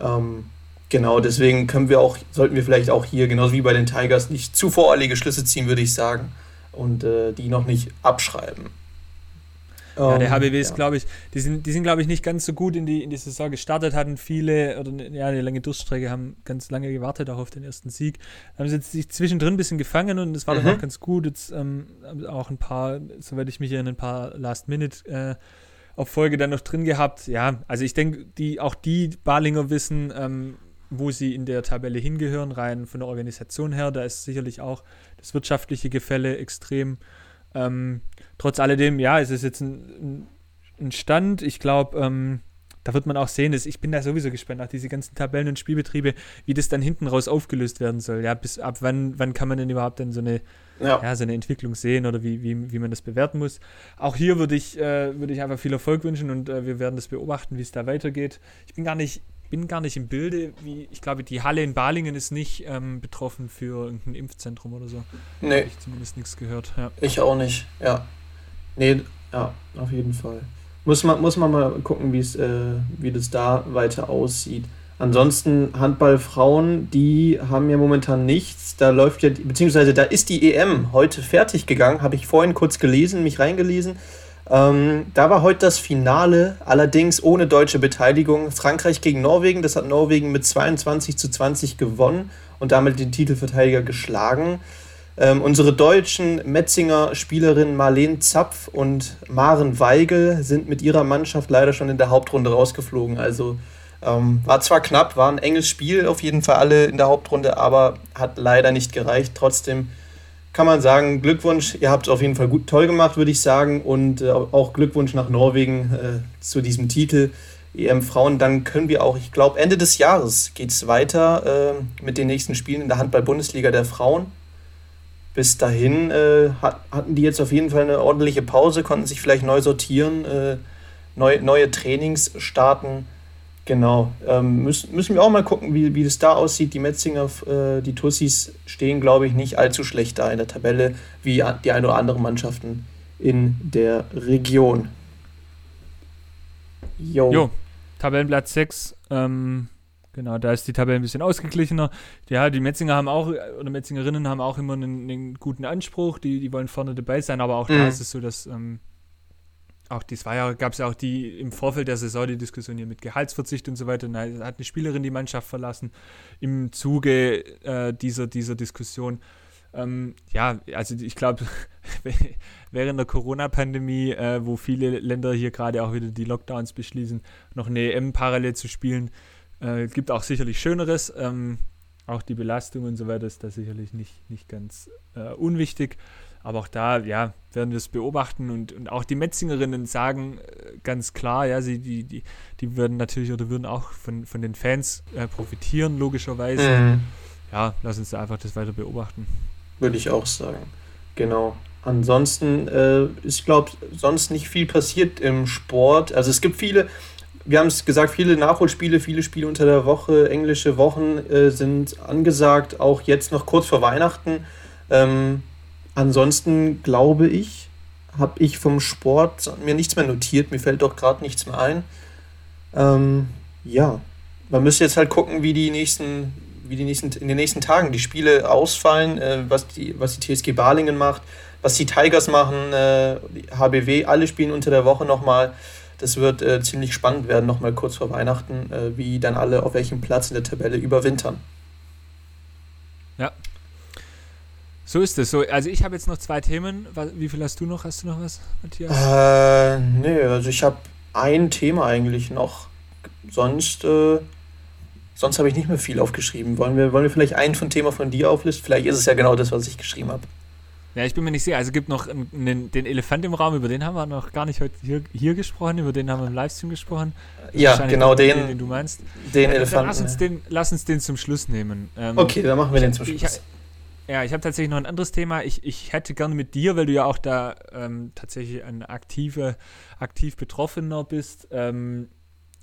Ähm, genau, deswegen können wir auch, sollten wir vielleicht auch hier, genauso wie bei den Tigers, nicht zu voreilige Schlüsse ziehen, würde ich sagen, und äh, die noch nicht abschreiben. Ja, der HBW ähm, ist, ja. glaube ich, die sind, die sind glaube ich, nicht ganz so gut in die, in die Saison gestartet, hatten viele, oder ja, eine lange Durststrecke, haben ganz lange gewartet auch auf den ersten Sieg. Haben sie jetzt sich zwischendrin ein bisschen gefangen und das war mhm. dann auch ganz gut. Jetzt ähm, auch ein paar, soweit ich mich erinnere, ein paar Last-Minute- äh, auf Folge dann noch drin gehabt. Ja, also ich denke, die, auch die Balinger wissen, ähm, wo sie in der Tabelle hingehören, rein von der Organisation her. Da ist sicherlich auch das wirtschaftliche Gefälle extrem. Ähm, trotz alledem, ja, es ist jetzt ein, ein Stand. Ich glaube, ähm, da wird man auch sehen, dass ich bin da sowieso gespannt nach diese ganzen Tabellen und Spielbetriebe, wie das dann hinten raus aufgelöst werden soll. Ja, bis ab wann, wann kann man denn überhaupt dann so eine, ja. ja so eine Entwicklung sehen oder wie, wie, wie man das bewerten muss. Auch hier würde ich, äh, würde ich einfach viel Erfolg wünschen und äh, wir werden das beobachten, wie es da weitergeht. Ich bin gar nicht, bin gar nicht im Bilde, wie ich glaube, die Halle in Balingen ist nicht ähm, betroffen für irgendein Impfzentrum oder so. Nee. Habe ich zumindest nichts gehört. Ja. Ich auch nicht, ja. Nee, ja, auf jeden Fall. Muss man, muss man mal gucken, äh, wie das da weiter aussieht. Ansonsten Handballfrauen, die haben ja momentan nichts. Da läuft ja, beziehungsweise da ist die EM heute fertig gegangen, habe ich vorhin kurz gelesen, mich reingelesen. Ähm, da war heute das Finale, allerdings ohne deutsche Beteiligung. Frankreich gegen Norwegen, das hat Norwegen mit 22 zu 20 gewonnen und damit den Titelverteidiger geschlagen. Ähm, unsere deutschen Metzinger Spielerinnen Marlene Zapf und Maren Weigel sind mit ihrer Mannschaft leider schon in der Hauptrunde rausgeflogen. Also ähm, war zwar knapp, war ein enges Spiel, auf jeden Fall alle in der Hauptrunde, aber hat leider nicht gereicht. Trotzdem kann man sagen, Glückwunsch, ihr habt es auf jeden Fall gut toll gemacht, würde ich sagen. Und äh, auch Glückwunsch nach Norwegen äh, zu diesem Titel. EM Frauen, dann können wir auch, ich glaube, Ende des Jahres geht es weiter äh, mit den nächsten Spielen in der Handball-Bundesliga der Frauen bis dahin äh, hat, hatten die jetzt auf jeden Fall eine ordentliche Pause, konnten sich vielleicht neu sortieren, äh, neu, neue Trainings starten. Genau. Ähm, müssen, müssen wir auch mal gucken, wie, wie das da aussieht. Die Metzinger, äh, die Tussis stehen, glaube ich, nicht allzu schlecht da in der Tabelle, wie die ein oder andere Mannschaften in der Region. Jo. jo. Tabellenplatz 6. Ähm, Genau, da ist die Tabelle ein bisschen ausgeglichener. Ja, die Metzinger haben auch, oder Metzingerinnen haben auch immer einen, einen guten Anspruch, die, die wollen vorne dabei sein, aber auch mhm. da ist es so, dass ähm, auch dies war ja, gab es ja auch die im Vorfeld der Saison die Diskussion hier mit Gehaltsverzicht und so weiter. Da hat eine Spielerin die Mannschaft verlassen im Zuge äh, dieser, dieser Diskussion. Ähm, ja, also ich glaube, [LAUGHS] während der Corona-Pandemie, äh, wo viele Länder hier gerade auch wieder die Lockdowns beschließen, noch eine EM parallel zu spielen, äh, gibt auch sicherlich Schöneres. Ähm, auch die Belastung und so weiter ist da sicherlich nicht, nicht ganz äh, unwichtig. Aber auch da, ja, werden wir es beobachten und, und auch die Metzingerinnen sagen äh, ganz klar, ja, sie, die, die, die würden natürlich oder würden auch von, von den Fans äh, profitieren, logischerweise. Mhm. Ja, lass uns da einfach das weiter beobachten. Würde ich auch sagen. Genau. Ansonsten äh, ist, glaube sonst nicht viel passiert im Sport. Also es gibt viele, wir haben es gesagt, viele Nachholspiele, viele Spiele unter der Woche, englische Wochen äh, sind angesagt, auch jetzt noch kurz vor Weihnachten. Ähm, ansonsten glaube ich, habe ich vom Sport mir nichts mehr notiert, mir fällt doch gerade nichts mehr ein. Ähm, ja, man müsste jetzt halt gucken, wie die nächsten, wie die nächsten, in den nächsten Tagen die Spiele ausfallen, äh, was, die, was die TSG Balingen macht, was die Tigers machen, äh, HBW, alle spielen unter der Woche nochmal. Das wird äh, ziemlich spannend werden, nochmal kurz vor Weihnachten, äh, wie dann alle auf welchem Platz in der Tabelle überwintern. Ja. So ist es. So, also ich habe jetzt noch zwei Themen. Wie viel hast du noch? Hast du noch was, Matthias? Äh, nee, also ich habe ein Thema eigentlich noch. Sonst, äh, sonst habe ich nicht mehr viel aufgeschrieben. Wollen wir, wollen wir vielleicht ein von Thema von dir auflisten? Vielleicht ist es ja genau das, was ich geschrieben habe. Ja, ich bin mir nicht sicher. Also es gibt noch einen, den Elefant im Raum, über den haben wir noch gar nicht heute hier, hier gesprochen, über den haben wir im Livestream gesprochen. Ja, genau den, den, den, du meinst. Den ja, Elefanten. Lass uns den, lass uns den zum Schluss nehmen. Ähm, okay, dann machen wir den zum Schluss. Ich, ja, ich habe tatsächlich noch ein anderes Thema. Ich, ich hätte gerne mit dir, weil du ja auch da ähm, tatsächlich ein aktive, aktiv Betroffener bist, ähm,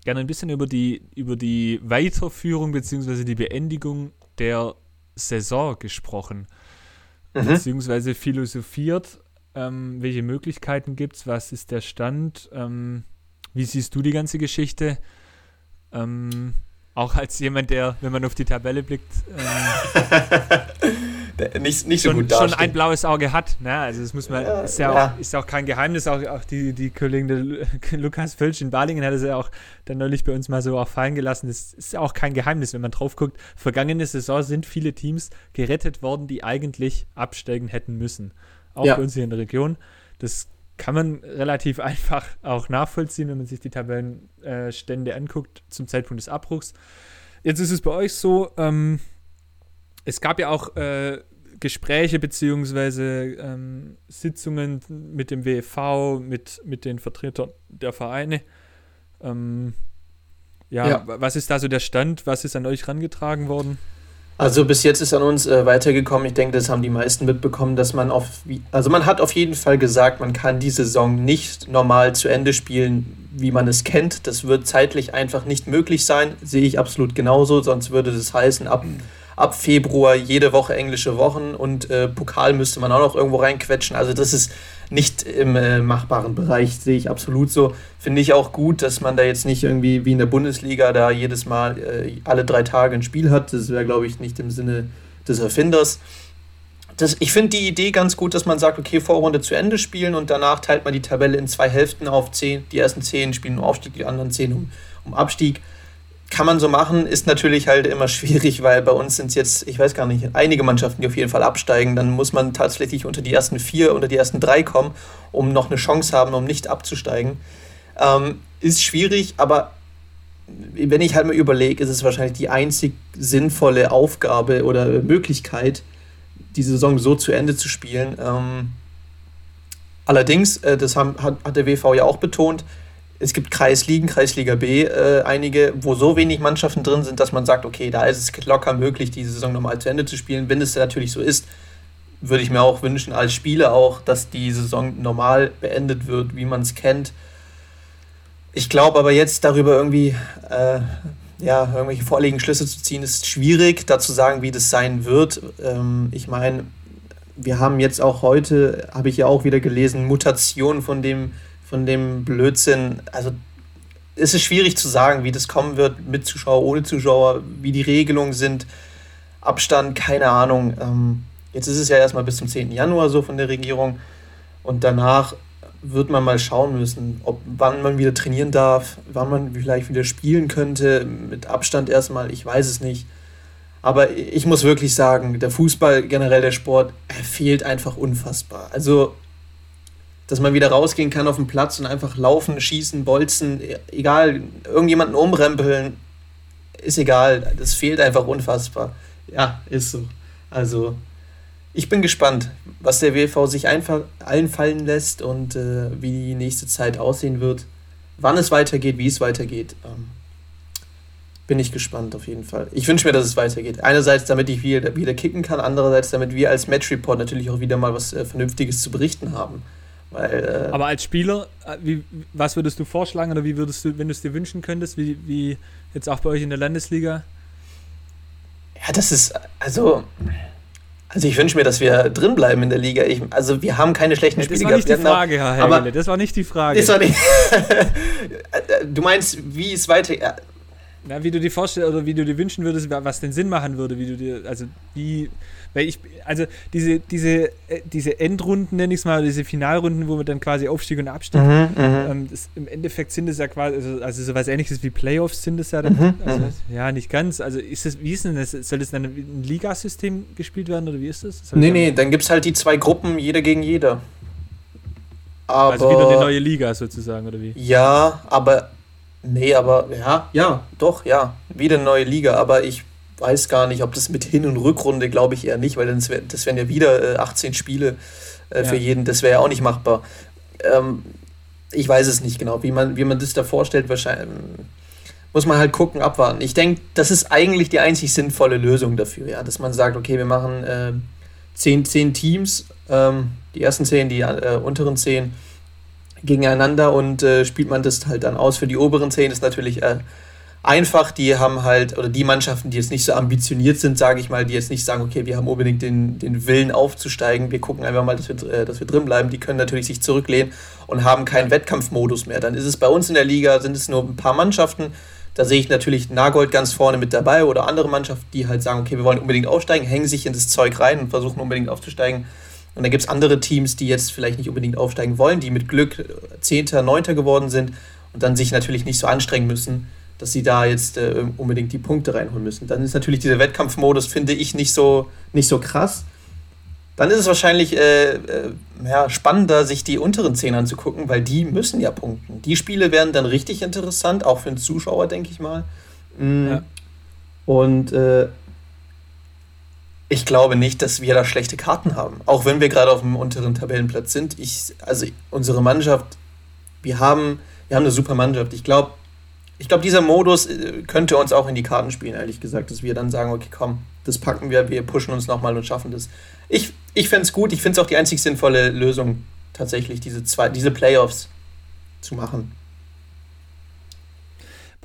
gerne ein bisschen über die, über die Weiterführung bzw. die Beendigung der Saison gesprochen mhm. beziehungsweise philosophiert, ähm, welche Möglichkeiten gibt es, was ist der Stand, ähm, wie siehst du die ganze Geschichte? Ähm, auch als jemand, der, wenn man auf die Tabelle blickt, ähm, [LAUGHS] [LAUGHS] nicht, nicht so schon, gut dasteht. schon ein blaues Auge hat. Ne? Also das muss man, ja, ist ja, ja, Auch, ist auch kein Geheimnis. Auch, auch die, die Kollegen der [LAUGHS] Lukas Völsch in Balingen hat es ja auch dann neulich bei uns mal so auch fallen gelassen. Das ist ja auch kein Geheimnis, wenn man drauf guckt. Vergangene Saison sind viele Teams gerettet worden, die eigentlich absteigen hätten müssen. Auch ja. bei uns hier in der Region. Das kann man relativ [LAUGHS] einfach auch nachvollziehen, wenn man sich die Tabellenstände äh, anguckt zum Zeitpunkt des Abbruchs. Jetzt ist es bei euch so, ähm, es gab ja auch äh, Gespräche bzw. ähm, Sitzungen mit dem WFV, mit, mit den Vertretern der Vereine. Ähm, ja, ja, was ist da so der Stand? Was ist an euch rangetragen worden? Also bis jetzt ist an uns äh, weitergekommen. Ich denke, das haben die meisten mitbekommen, dass man auf, also man hat auf jeden Fall gesagt, man kann die Saison nicht normal zu Ende spielen, wie man es kennt. Das wird zeitlich einfach nicht möglich sein. Sehe ich absolut genauso. Sonst würde das heißen, ab, ab Februar jede Woche englische Wochen und äh, Pokal müsste man auch noch irgendwo reinquetschen. Also das ist nicht im äh, machbaren Bereich, sehe ich absolut so. Finde ich auch gut, dass man da jetzt nicht irgendwie wie in der Bundesliga da jedes Mal äh, alle drei Tage ein Spiel hat. Das wäre, glaube ich, nicht im Sinne des Erfinders. Das, ich finde die Idee ganz gut, dass man sagt, okay, Vorrunde zu Ende spielen und danach teilt man die Tabelle in zwei Hälften auf zehn. Die ersten zehn spielen um Aufstieg, die anderen zehn um, um Abstieg kann man so machen, ist natürlich halt immer schwierig, weil bei uns sind es jetzt, ich weiß gar nicht, einige Mannschaften, die auf jeden Fall absteigen. Dann muss man tatsächlich unter die ersten vier, unter die ersten drei kommen, um noch eine Chance haben, um nicht abzusteigen. Ähm, ist schwierig, aber wenn ich halt mal überlege, ist es wahrscheinlich die einzig sinnvolle Aufgabe oder Möglichkeit, die Saison so zu Ende zu spielen. Ähm, allerdings, äh, das haben, hat, hat der WV ja auch betont, es gibt Kreisligen, Kreisliga B, äh, einige, wo so wenig Mannschaften drin sind, dass man sagt, okay, da ist es locker möglich, die Saison nochmal zu Ende zu spielen. Wenn es natürlich so ist, würde ich mir auch wünschen, als Spieler auch, dass die Saison normal beendet wird, wie man es kennt. Ich glaube aber jetzt darüber irgendwie, äh, ja, irgendwelche vorliegenden Schlüsse zu ziehen, ist schwierig, da zu sagen, wie das sein wird. Ähm, ich meine, wir haben jetzt auch heute, habe ich ja auch wieder gelesen, Mutationen von dem von dem Blödsinn, also es ist schwierig zu sagen, wie das kommen wird mit Zuschauer, ohne Zuschauer, wie die Regelungen sind, Abstand, keine Ahnung. Ähm, jetzt ist es ja erstmal bis zum 10. Januar so von der Regierung und danach wird man mal schauen müssen, ob wann man wieder trainieren darf, wann man vielleicht wieder spielen könnte, mit Abstand erstmal, ich weiß es nicht. Aber ich muss wirklich sagen, der Fußball, generell der Sport, er fehlt einfach unfassbar. Also dass man wieder rausgehen kann auf den Platz und einfach laufen, schießen, bolzen, egal, irgendjemanden umrempeln, ist egal. Das fehlt einfach unfassbar. Ja, ist so. Also, ich bin gespannt, was der WV sich einfach einfallen lässt und äh, wie die nächste Zeit aussehen wird. Wann es weitergeht, wie es weitergeht. Ähm, bin ich gespannt auf jeden Fall. Ich wünsche mir, dass es weitergeht. Einerseits, damit ich wieder, wieder kicken kann, andererseits, damit wir als Match Report natürlich auch wieder mal was äh, Vernünftiges zu berichten haben. Weil, äh, Aber als Spieler, äh, wie, was würdest du vorschlagen oder wie würdest du, wenn du es dir wünschen könntest, wie, wie jetzt auch bei euch in der Landesliga? Ja, das ist, also, also ich wünsche mir, dass wir drin bleiben in der Liga. Ich, also wir haben keine schlechten ja, Spiele gehabt. Das war nicht die Frage, Herr Hergele, aber das war nicht die Frage. Das war nicht du meinst, wie es weiter... Ja. Na, wie du dir vorstellst oder wie du dir wünschen würdest, was den Sinn machen würde, wie du dir, also wie weil ich, also diese, diese, äh, diese Endrunden, nenne ich es mal, diese Finalrunden, wo wir dann quasi Aufstieg und Abstieg, mhm, mhm, ähm, das, im Endeffekt sind es ja quasi, also, also sowas ähnliches wie Playoffs sind es ja dann, mhm, also, mhm. ja, nicht ganz. Also ist das, wie ist denn das? Soll das dann ein Ligasystem gespielt werden oder wie ist das? Soll nee, nee, dann gibt es halt die zwei Gruppen, jeder gegen jeder. Aber, also wieder eine neue Liga sozusagen, oder wie? Ja, aber Nee, aber ja, ja, doch, ja. Wieder eine neue Liga, aber ich weiß gar nicht, ob das mit Hin- und Rückrunde, glaube ich eher nicht, weil das, wär, das wären ja wieder äh, 18 Spiele äh, für jeden, das wäre ja auch nicht machbar. Ähm, ich weiß es nicht genau, wie man, wie man das da vorstellt, wahrscheinlich ähm, muss man halt gucken, abwarten. Ich denke, das ist eigentlich die einzig sinnvolle Lösung dafür, ja, dass man sagt, okay, wir machen äh, zehn, zehn Teams, ähm, die ersten zehn, die äh, unteren zehn gegeneinander und äh, spielt man das halt dann aus. Für die oberen zehn ist natürlich äh, einfach, die haben halt, oder die Mannschaften, die jetzt nicht so ambitioniert sind, sage ich mal, die jetzt nicht sagen, okay, wir haben unbedingt den, den Willen aufzusteigen, wir gucken einfach mal, dass wir, äh, dass wir drin bleiben, die können natürlich sich zurücklehnen und haben keinen Wettkampfmodus mehr. Dann ist es bei uns in der Liga, sind es nur ein paar Mannschaften, da sehe ich natürlich Nagold ganz vorne mit dabei oder andere Mannschaften, die halt sagen, okay, wir wollen unbedingt aufsteigen, hängen sich in das Zeug rein und versuchen unbedingt aufzusteigen. Und dann gibt es andere Teams, die jetzt vielleicht nicht unbedingt aufsteigen wollen, die mit Glück Zehnter, Neunter geworden sind und dann sich natürlich nicht so anstrengen müssen dass sie da jetzt äh, unbedingt die Punkte reinholen müssen. Dann ist natürlich dieser Wettkampfmodus, finde ich, nicht so, nicht so krass. Dann ist es wahrscheinlich äh, äh, ja, spannender, sich die unteren zehn anzugucken, weil die müssen ja punkten. Die Spiele werden dann richtig interessant, auch für den Zuschauer, denke ich mal. Mhm. Ja. Und äh, ich glaube nicht, dass wir da schlechte Karten haben. Auch wenn wir gerade auf dem unteren Tabellenplatz sind. Ich, also unsere Mannschaft, wir haben, wir haben eine super Mannschaft. Ich glaube, ich glaube, dieser Modus äh, könnte uns auch in die Karten spielen, ehrlich gesagt, dass wir dann sagen, okay, komm, das packen wir, wir pushen uns nochmal und schaffen das. Ich, ich fände es gut, ich finde es auch die einzig sinnvolle Lösung, tatsächlich diese, zwei, diese Playoffs zu machen.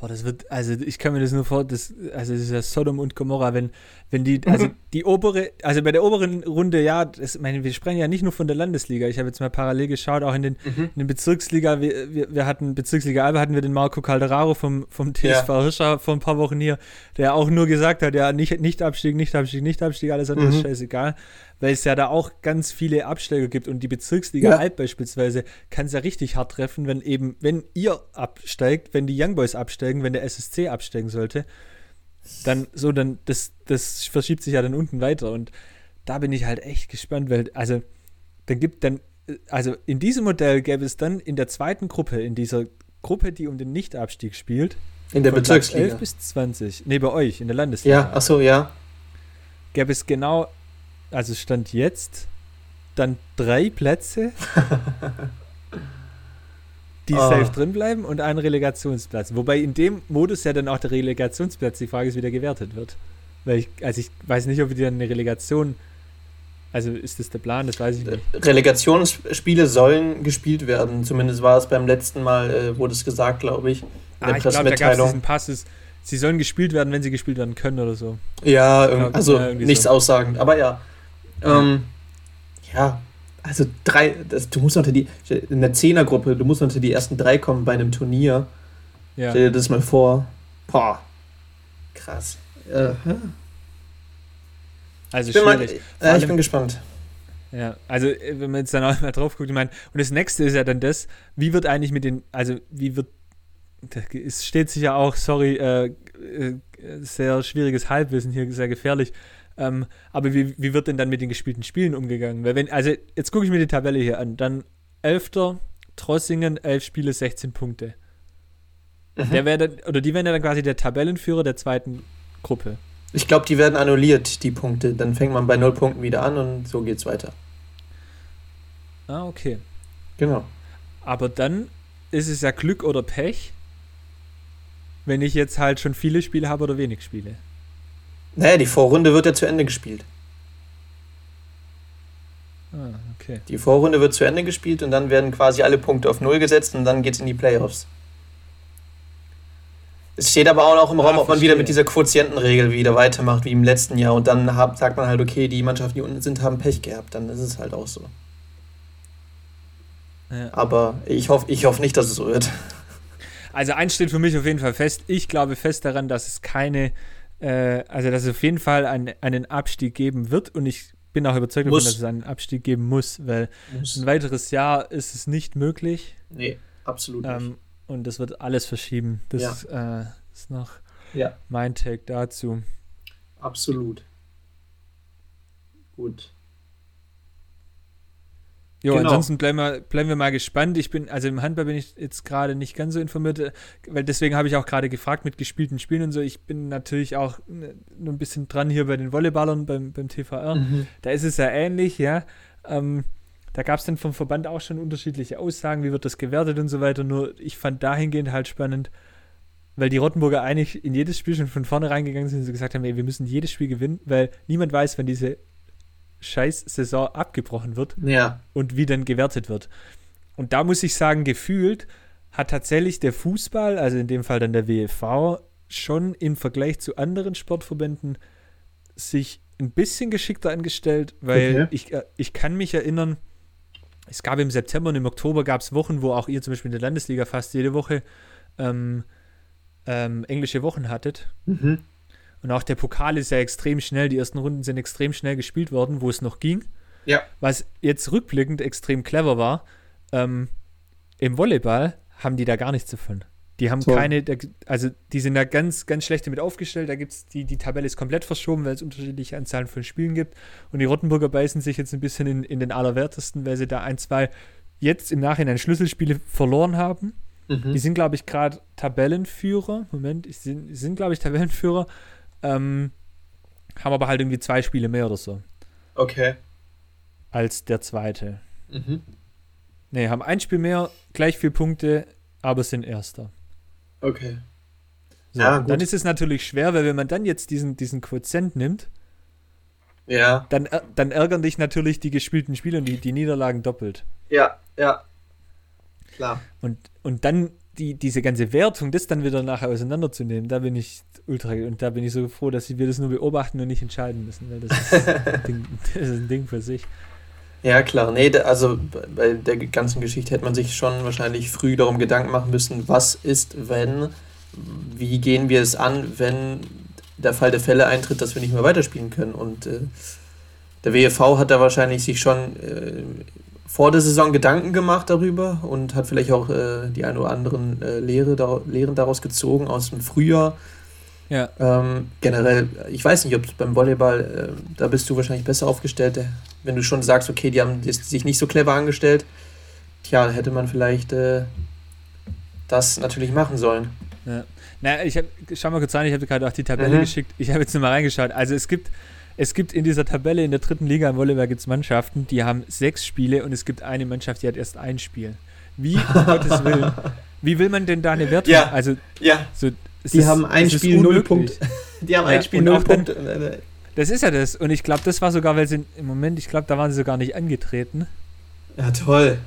Boah, das wird, also ich kann mir das nur vor, das, also das ist ja Sodom und Gomorra, wenn, wenn die, also mhm. die obere, also bei der oberen Runde, ja, das, meine, wir sprechen ja nicht nur von der Landesliga. Ich habe jetzt mal parallel geschaut, auch in den, mhm. in den Bezirksliga, wir, wir, wir, hatten, Bezirksliga Alba hatten wir den Marco Calderaro vom, vom TSV ja. Hirscher vor ein paar Wochen hier, der auch nur gesagt hat, ja, nicht, nicht Abstieg, nicht Abstieg, nicht Abstieg, alles andere mhm. ist scheißegal weil es ja da auch ganz viele Absteiger gibt und die Bezirksliga ja. Alb beispielsweise kann es ja richtig hart treffen, wenn eben, wenn ihr absteigt, wenn die Young Boys absteigen, wenn der SSC absteigen sollte, dann so, dann, das, das verschiebt sich ja dann unten weiter und da bin ich halt echt gespannt, weil, also, dann gibt dann, also in diesem Modell gäbe es dann in der zweiten Gruppe, in dieser Gruppe, die um den Nichtabstieg spielt, in der Bezirksliga. 11 bis 20. Nee, bei euch, in der Landesliga. Ja, achso, ja. Gäbe es genau also stand jetzt dann drei Plätze, [LAUGHS] die oh. safe drin bleiben und ein Relegationsplatz. Wobei in dem Modus ja dann auch der Relegationsplatz, die Frage ist, wie der gewertet wird. Weil ich, also ich weiß nicht, ob wir dann eine Relegation, also ist das der Plan, das weiß ich nicht. Relegationsspiele sollen gespielt werden, zumindest war es beim letzten Mal, äh, wurde es gesagt, glaube ich. ah, ich glaube, da gab es diesen Passus, sie sollen gespielt werden, wenn sie gespielt werden können oder so. Ja, glaub, also ja, nichts so. aussagend, aber ja. Ähm, ja, also drei, das, du musst unter die, in der Zehnergruppe, du musst unter die ersten drei kommen bei einem Turnier. Ja. Stell dir das mal vor. Boah, krass. Äh, also ich bin, mal, äh, ich bin gespannt. Ja, also äh, wenn man jetzt dann auch mal drauf guckt, ich meine, und das nächste ist ja dann das, wie wird eigentlich mit den, also wie wird, es steht sich ja auch, sorry, äh, äh, sehr schwieriges Halbwissen hier, sehr gefährlich, ähm, aber wie, wie wird denn dann mit den gespielten Spielen umgegangen? Weil wenn, also jetzt gucke ich mir die Tabelle hier an, dann 11. Trossingen, 11 Spiele, 16 Punkte. Mhm. Der wäre oder die wären ja dann quasi der Tabellenführer der zweiten Gruppe. Ich glaube, die werden annulliert, die Punkte. Dann fängt man bei 0 Punkten wieder an und so geht's weiter. Ah, okay. Genau. Aber dann ist es ja Glück oder Pech, wenn ich jetzt halt schon viele Spiele habe oder wenig Spiele. Naja, die Vorrunde wird ja zu Ende gespielt. Ah, okay. Die Vorrunde wird zu Ende gespielt und dann werden quasi alle Punkte auf Null gesetzt und dann geht es in die Playoffs. Es steht aber auch noch im Raum, ah, ob man wieder mit dieser Quotientenregel wieder weitermacht, wie im letzten Jahr. Und dann hab, sagt man halt, okay, die Mannschaften, die unten sind, haben Pech gehabt. Dann ist es halt auch so. Ja. Aber ich hoffe ich hoff nicht, dass es so wird. Also eins steht für mich auf jeden Fall fest. Ich glaube fest daran, dass es keine äh, also dass es auf jeden Fall ein, einen Abstieg geben wird und ich bin auch überzeugt davon, dass es einen Abstieg geben muss, weil muss. ein weiteres Jahr ist es nicht möglich. Nee, absolut ähm, nicht. Und das wird alles verschieben. Das ja. äh, ist noch ja. mein Take dazu. Absolut. Gut. Jo, genau. ansonsten bleiben wir, bleiben wir mal gespannt. Ich bin, also im Handball bin ich jetzt gerade nicht ganz so informiert, äh, weil deswegen habe ich auch gerade gefragt mit gespielten Spielen und so. Ich bin natürlich auch nur ein bisschen dran hier bei den Volleyballern beim, beim TVR. Mhm. Da ist es ja ähnlich, ja. Ähm, da gab es dann vom Verband auch schon unterschiedliche Aussagen, wie wird das gewertet und so weiter. Nur ich fand dahingehend halt spannend, weil die Rottenburger eigentlich in jedes Spiel schon von vorne reingegangen sind und gesagt haben, ey, wir müssen jedes Spiel gewinnen, weil niemand weiß, wann diese Scheiß-Saison abgebrochen wird ja. und wie dann gewertet wird. Und da muss ich sagen, gefühlt hat tatsächlich der Fußball, also in dem Fall dann der WFV, schon im Vergleich zu anderen Sportverbänden sich ein bisschen geschickter angestellt, weil okay. ich, äh, ich kann mich erinnern, es gab im September und im Oktober gab es Wochen, wo auch ihr zum Beispiel in der Landesliga fast jede Woche ähm, ähm, englische Wochen hattet. Mhm. Und auch der Pokal ist ja extrem schnell, die ersten Runden sind extrem schnell gespielt worden, wo es noch ging. Ja. Was jetzt rückblickend extrem clever war, ähm, im Volleyball haben die da gar nichts davon. Die haben so. keine, also die sind da ganz, ganz schlecht damit aufgestellt. Da gibt es, die, die Tabelle ist komplett verschoben, weil es unterschiedliche Anzahlen von Spielen gibt. Und die Rottenburger beißen sich jetzt ein bisschen in, in den Allerwertesten, weil sie da ein, zwei jetzt im Nachhinein Schlüsselspiele verloren haben. Mhm. Die sind, glaube ich, gerade Tabellenführer. Moment, die sind, sind glaube ich, Tabellenführer ähm, haben aber halt irgendwie zwei Spiele mehr oder so. Okay. Als der zweite. Mhm. Ne, haben ein Spiel mehr, gleich vier Punkte, aber sind Erster. Okay. So, ja, dann ist es natürlich schwer, weil wenn man dann jetzt diesen, diesen Quotient nimmt, ja. dann, dann ärgern dich natürlich die gespielten Spiele und die, die Niederlagen doppelt. Ja, ja. Klar. Und, und dann die, diese ganze Wertung, das dann wieder nachher auseinanderzunehmen, da bin ich ultra und da bin ich so froh, dass wir das nur beobachten und nicht entscheiden müssen, weil das ist, ein, Ding, [LAUGHS] das ist ein Ding für sich. Ja, klar. Nee, also bei der ganzen Geschichte hätte man sich schon wahrscheinlich früh darum Gedanken machen müssen, was ist, wenn, wie gehen wir es an, wenn der Fall der Fälle eintritt, dass wir nicht mehr weiterspielen können. Und äh, der WEV hat da wahrscheinlich sich schon äh, vor der Saison Gedanken gemacht darüber und hat vielleicht auch äh, die ein oder anderen äh, Lehre, da, Lehren daraus gezogen aus dem Frühjahr. Ja. Ähm, generell, ich weiß nicht, ob beim Volleyball, äh, da bist du wahrscheinlich besser aufgestellt, wenn du schon sagst, okay, die haben sich nicht so clever angestellt. Tja, hätte man vielleicht äh, das natürlich machen sollen. Ja. Na, ich habe, schau mal kurz rein, ich habe gerade auch die Tabelle mhm. geschickt. Ich habe jetzt nur mal reingeschaut. Also es gibt, es gibt in dieser Tabelle in der dritten Liga im Volleyball gibt es Mannschaften, die haben sechs Spiele und es gibt eine Mannschaft, die hat erst ein Spiel. Wie, um [LAUGHS] Gottes Willen, wie will man denn da eine Wertung? Ja, also, ja. So, die ist, haben ein Spiel null Punkte. [LAUGHS] Die haben ja, ein Spiel null Punkte. Das ist ja das. Und ich glaube, das war sogar, weil sie im Moment, ich glaube, da waren sie sogar nicht angetreten. Ja, toll.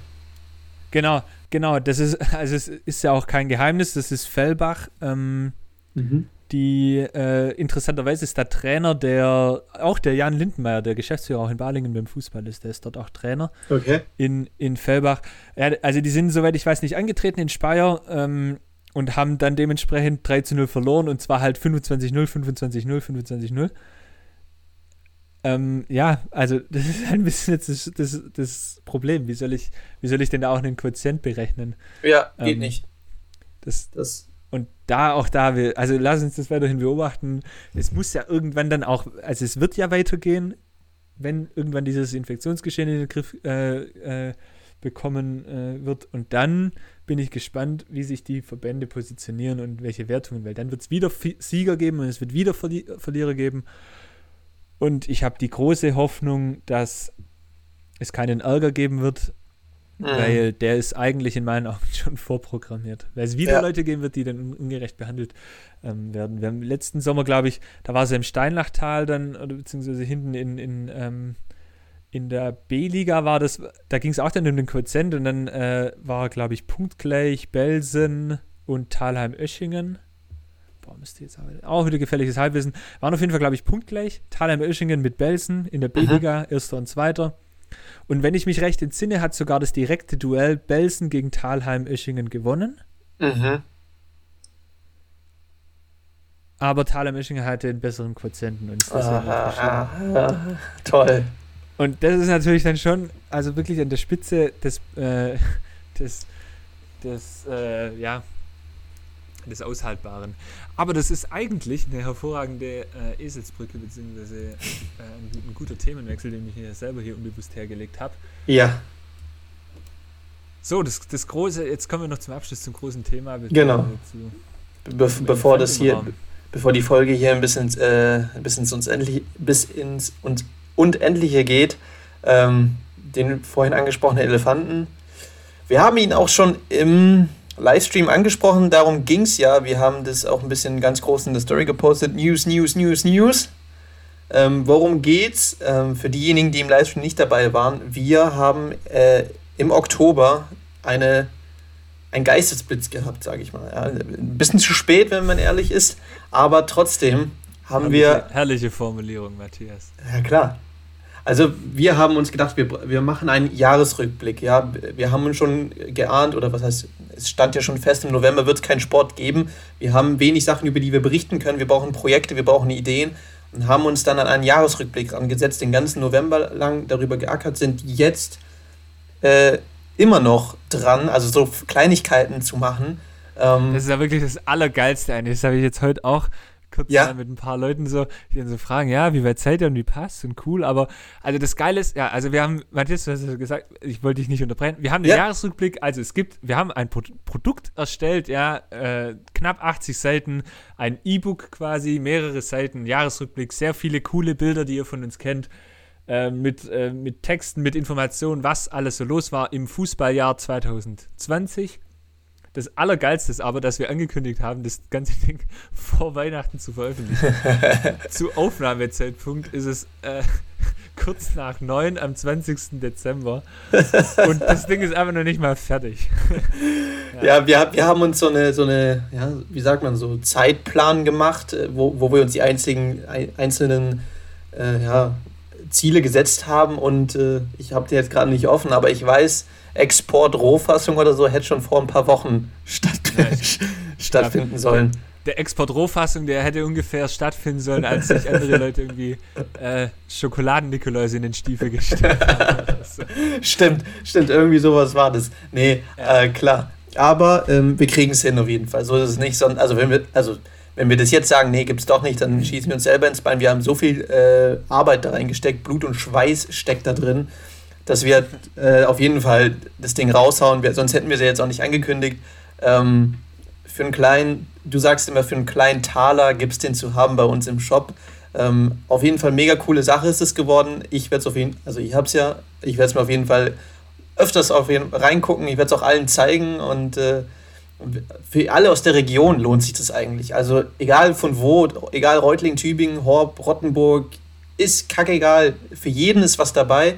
Genau. Genau, das ist, also es ist ja auch kein Geheimnis, das ist Fellbach. Ähm, mhm. Die äh, interessanterweise ist der Trainer, der auch der Jan Lindenmeier, der Geschäftsführer auch in Balingen beim Fußball ist, der ist dort auch Trainer okay. in, in Fellbach. Ja, also die sind, soweit ich weiß, nicht angetreten in Speyer ähm, und haben dann dementsprechend 3 zu 0 verloren und zwar halt 25-0, 25-0, 25-0. Ähm, ja, also [LAUGHS] das ist ein bisschen jetzt das, das, das, Problem. Wie soll, ich, wie soll ich denn da auch einen Quotient berechnen? Ja, geht ähm, nicht. Das, das. Da auch da, wir, also lass uns das weiterhin beobachten. Es muss ja irgendwann dann auch, also es wird ja weitergehen, wenn irgendwann dieses Infektionsgeschehen in den Griff äh, äh, bekommen äh, wird. Und dann bin ich gespannt, wie sich die Verbände positionieren und welche Wertungen, weil dann wird es wieder Sieger geben und es wird wieder Verli Verlierer geben. Und ich habe die große Hoffnung, dass es keinen Ärger geben wird, mhm. weil der ist eigentlich in meinen Augen [LAUGHS] schon vorprogrammiert. Weil es wieder ja. Leute geben wird, die dann ungerecht behandelt ähm, werden. Wir haben letzten Sommer, glaube ich, da war es im Steinlachtal dann, oder beziehungsweise hinten in, in, ähm, in der B-Liga war das, da ging es auch dann um den Quotient und dann äh, war, glaube ich, punktgleich Belsen und Talheim-Öschingen boah, müsste jetzt auch wieder gefährliches Halbwissen. Waren auf jeden Fall, glaube ich, punktgleich. Thalheim-Oeschingen mit Belsen in der B-Liga, erster und zweiter. Und wenn ich mich recht entsinne, hat sogar das direkte Duell Belsen gegen Thalheim-Oeschingen gewonnen. Mhm. Aber Thalheim-Oeschingen hatte einen besseren Quotienten und ist deswegen ah, ah, Toll. Und das ist natürlich dann schon, also wirklich an der Spitze des, äh, [LAUGHS] des, des äh, ja, des Aushaltbaren. Aber das ist eigentlich eine hervorragende äh, Eselsbrücke, beziehungsweise äh, ein, ein, guter Themenwechsel, den ich mir selber hier unbewusst hergelegt habe. Ja. So, das, das große, jetzt kommen wir noch zum Abschluss zum großen Thema. Genau. Be bevor das hier, bevor die Folge hier ein bisschen, äh, bis ins uns endlich, bis ins und, und endliche geht, ähm, den vorhin angesprochenen Elefanten. Wir haben ihn auch schon im Livestream angesprochen, darum ging es ja. Wir haben das auch ein bisschen ganz groß in der Story gepostet. News, News, News, News. Ähm, worum geht's? Ähm, für diejenigen, die im Livestream nicht dabei waren, wir haben äh, im Oktober eine, einen Geistesblitz gehabt, sage ich mal. Ja, ein bisschen zu spät, wenn man ehrlich ist, aber trotzdem haben herrliche, wir. Herrliche Formulierung, Matthias. Ja, klar. Also wir haben uns gedacht, wir, wir machen einen Jahresrückblick. Ja, wir haben uns schon geahnt oder was heißt, es stand ja schon fest, im November wird es keinen Sport geben. Wir haben wenig Sachen, über die wir berichten können. Wir brauchen Projekte, wir brauchen Ideen und haben uns dann an einen Jahresrückblick angesetzt, den ganzen November lang darüber geackert, sind jetzt äh, immer noch dran, also so Kleinigkeiten zu machen. Ähm, das ist ja wirklich das Allergeilste eigentlich. Das habe ich jetzt heute auch kurz ja. mal mit ein paar Leuten so, die dann so fragen, ja, wie weit seid ihr und wie passt und cool, aber also das Geile ist, ja, also wir haben, Matthias, du hast ja gesagt, ich wollte dich nicht unterbrechen, wir haben den ja. Jahresrückblick, also es gibt, wir haben ein Pro Produkt erstellt, ja, äh, knapp 80 Seiten, ein E-Book quasi, mehrere Seiten, Jahresrückblick, sehr viele coole Bilder, die ihr von uns kennt, äh, mit, äh, mit Texten, mit Informationen, was alles so los war im Fußballjahr 2020. das Allergeilste ist aber, dass wir angekündigt haben, das ganze Ding [LAUGHS] vor Weihnachten zu veröffentlichen. [LAUGHS] zu Aufnahmezeitpunkt ist es äh, [LAUGHS] kurz nach neun am 20. Dezember. Und das Ding ist einfach noch nicht mal fertig. ja, ja wir, wir haben uns so eine, so eine ja, wie sagt man, so Zeitplan gemacht, äh, wo, wo wir uns die einzigen, einzelnen äh, ja, Ziele gesetzt haben. Und äh, ich habe die jetzt gerade nicht offen, aber ich weiß, Export-Rohfassung oder so hätte schon vor ein paar Wochen statt, ja, [LAUGHS] stattfinden sollen der Export-Rohfassung, der hätte ungefähr stattfinden sollen, als sich andere Leute irgendwie äh, Schokoladen-Nikoläuse in den Stiefel gestellt haben. [LAUGHS] Stimmt, stimmt, irgendwie sowas war das. Nee, ja. äh, klar. Aber ähm, wir kriegen es hin auf jeden Fall. So ist es nicht. Sondern, also, wenn wir, also, wenn wir das jetzt sagen, nee, gibt es doch nicht, dann schießen wir uns selber ins Bein. Wir haben so viel äh, Arbeit da reingesteckt, Blut und Schweiß steckt da drin, dass wir äh, auf jeden Fall das Ding raushauen. Wir, sonst hätten wir sie jetzt auch nicht angekündigt. Ähm, für einen kleinen, du sagst immer, für einen kleinen Taler gibt es den zu haben bei uns im Shop. Ähm, auf jeden Fall mega coole Sache ist es geworden. Ich werde es auf jeden also ich habe es ja, ich werde es mir auf jeden Fall öfters auf jeden reingucken. Ich werde es auch allen zeigen und äh, für alle aus der Region lohnt sich das eigentlich. Also egal von wo, egal Reutling, Tübingen, Horb, Rottenburg, ist kackegal. Für jeden ist was dabei.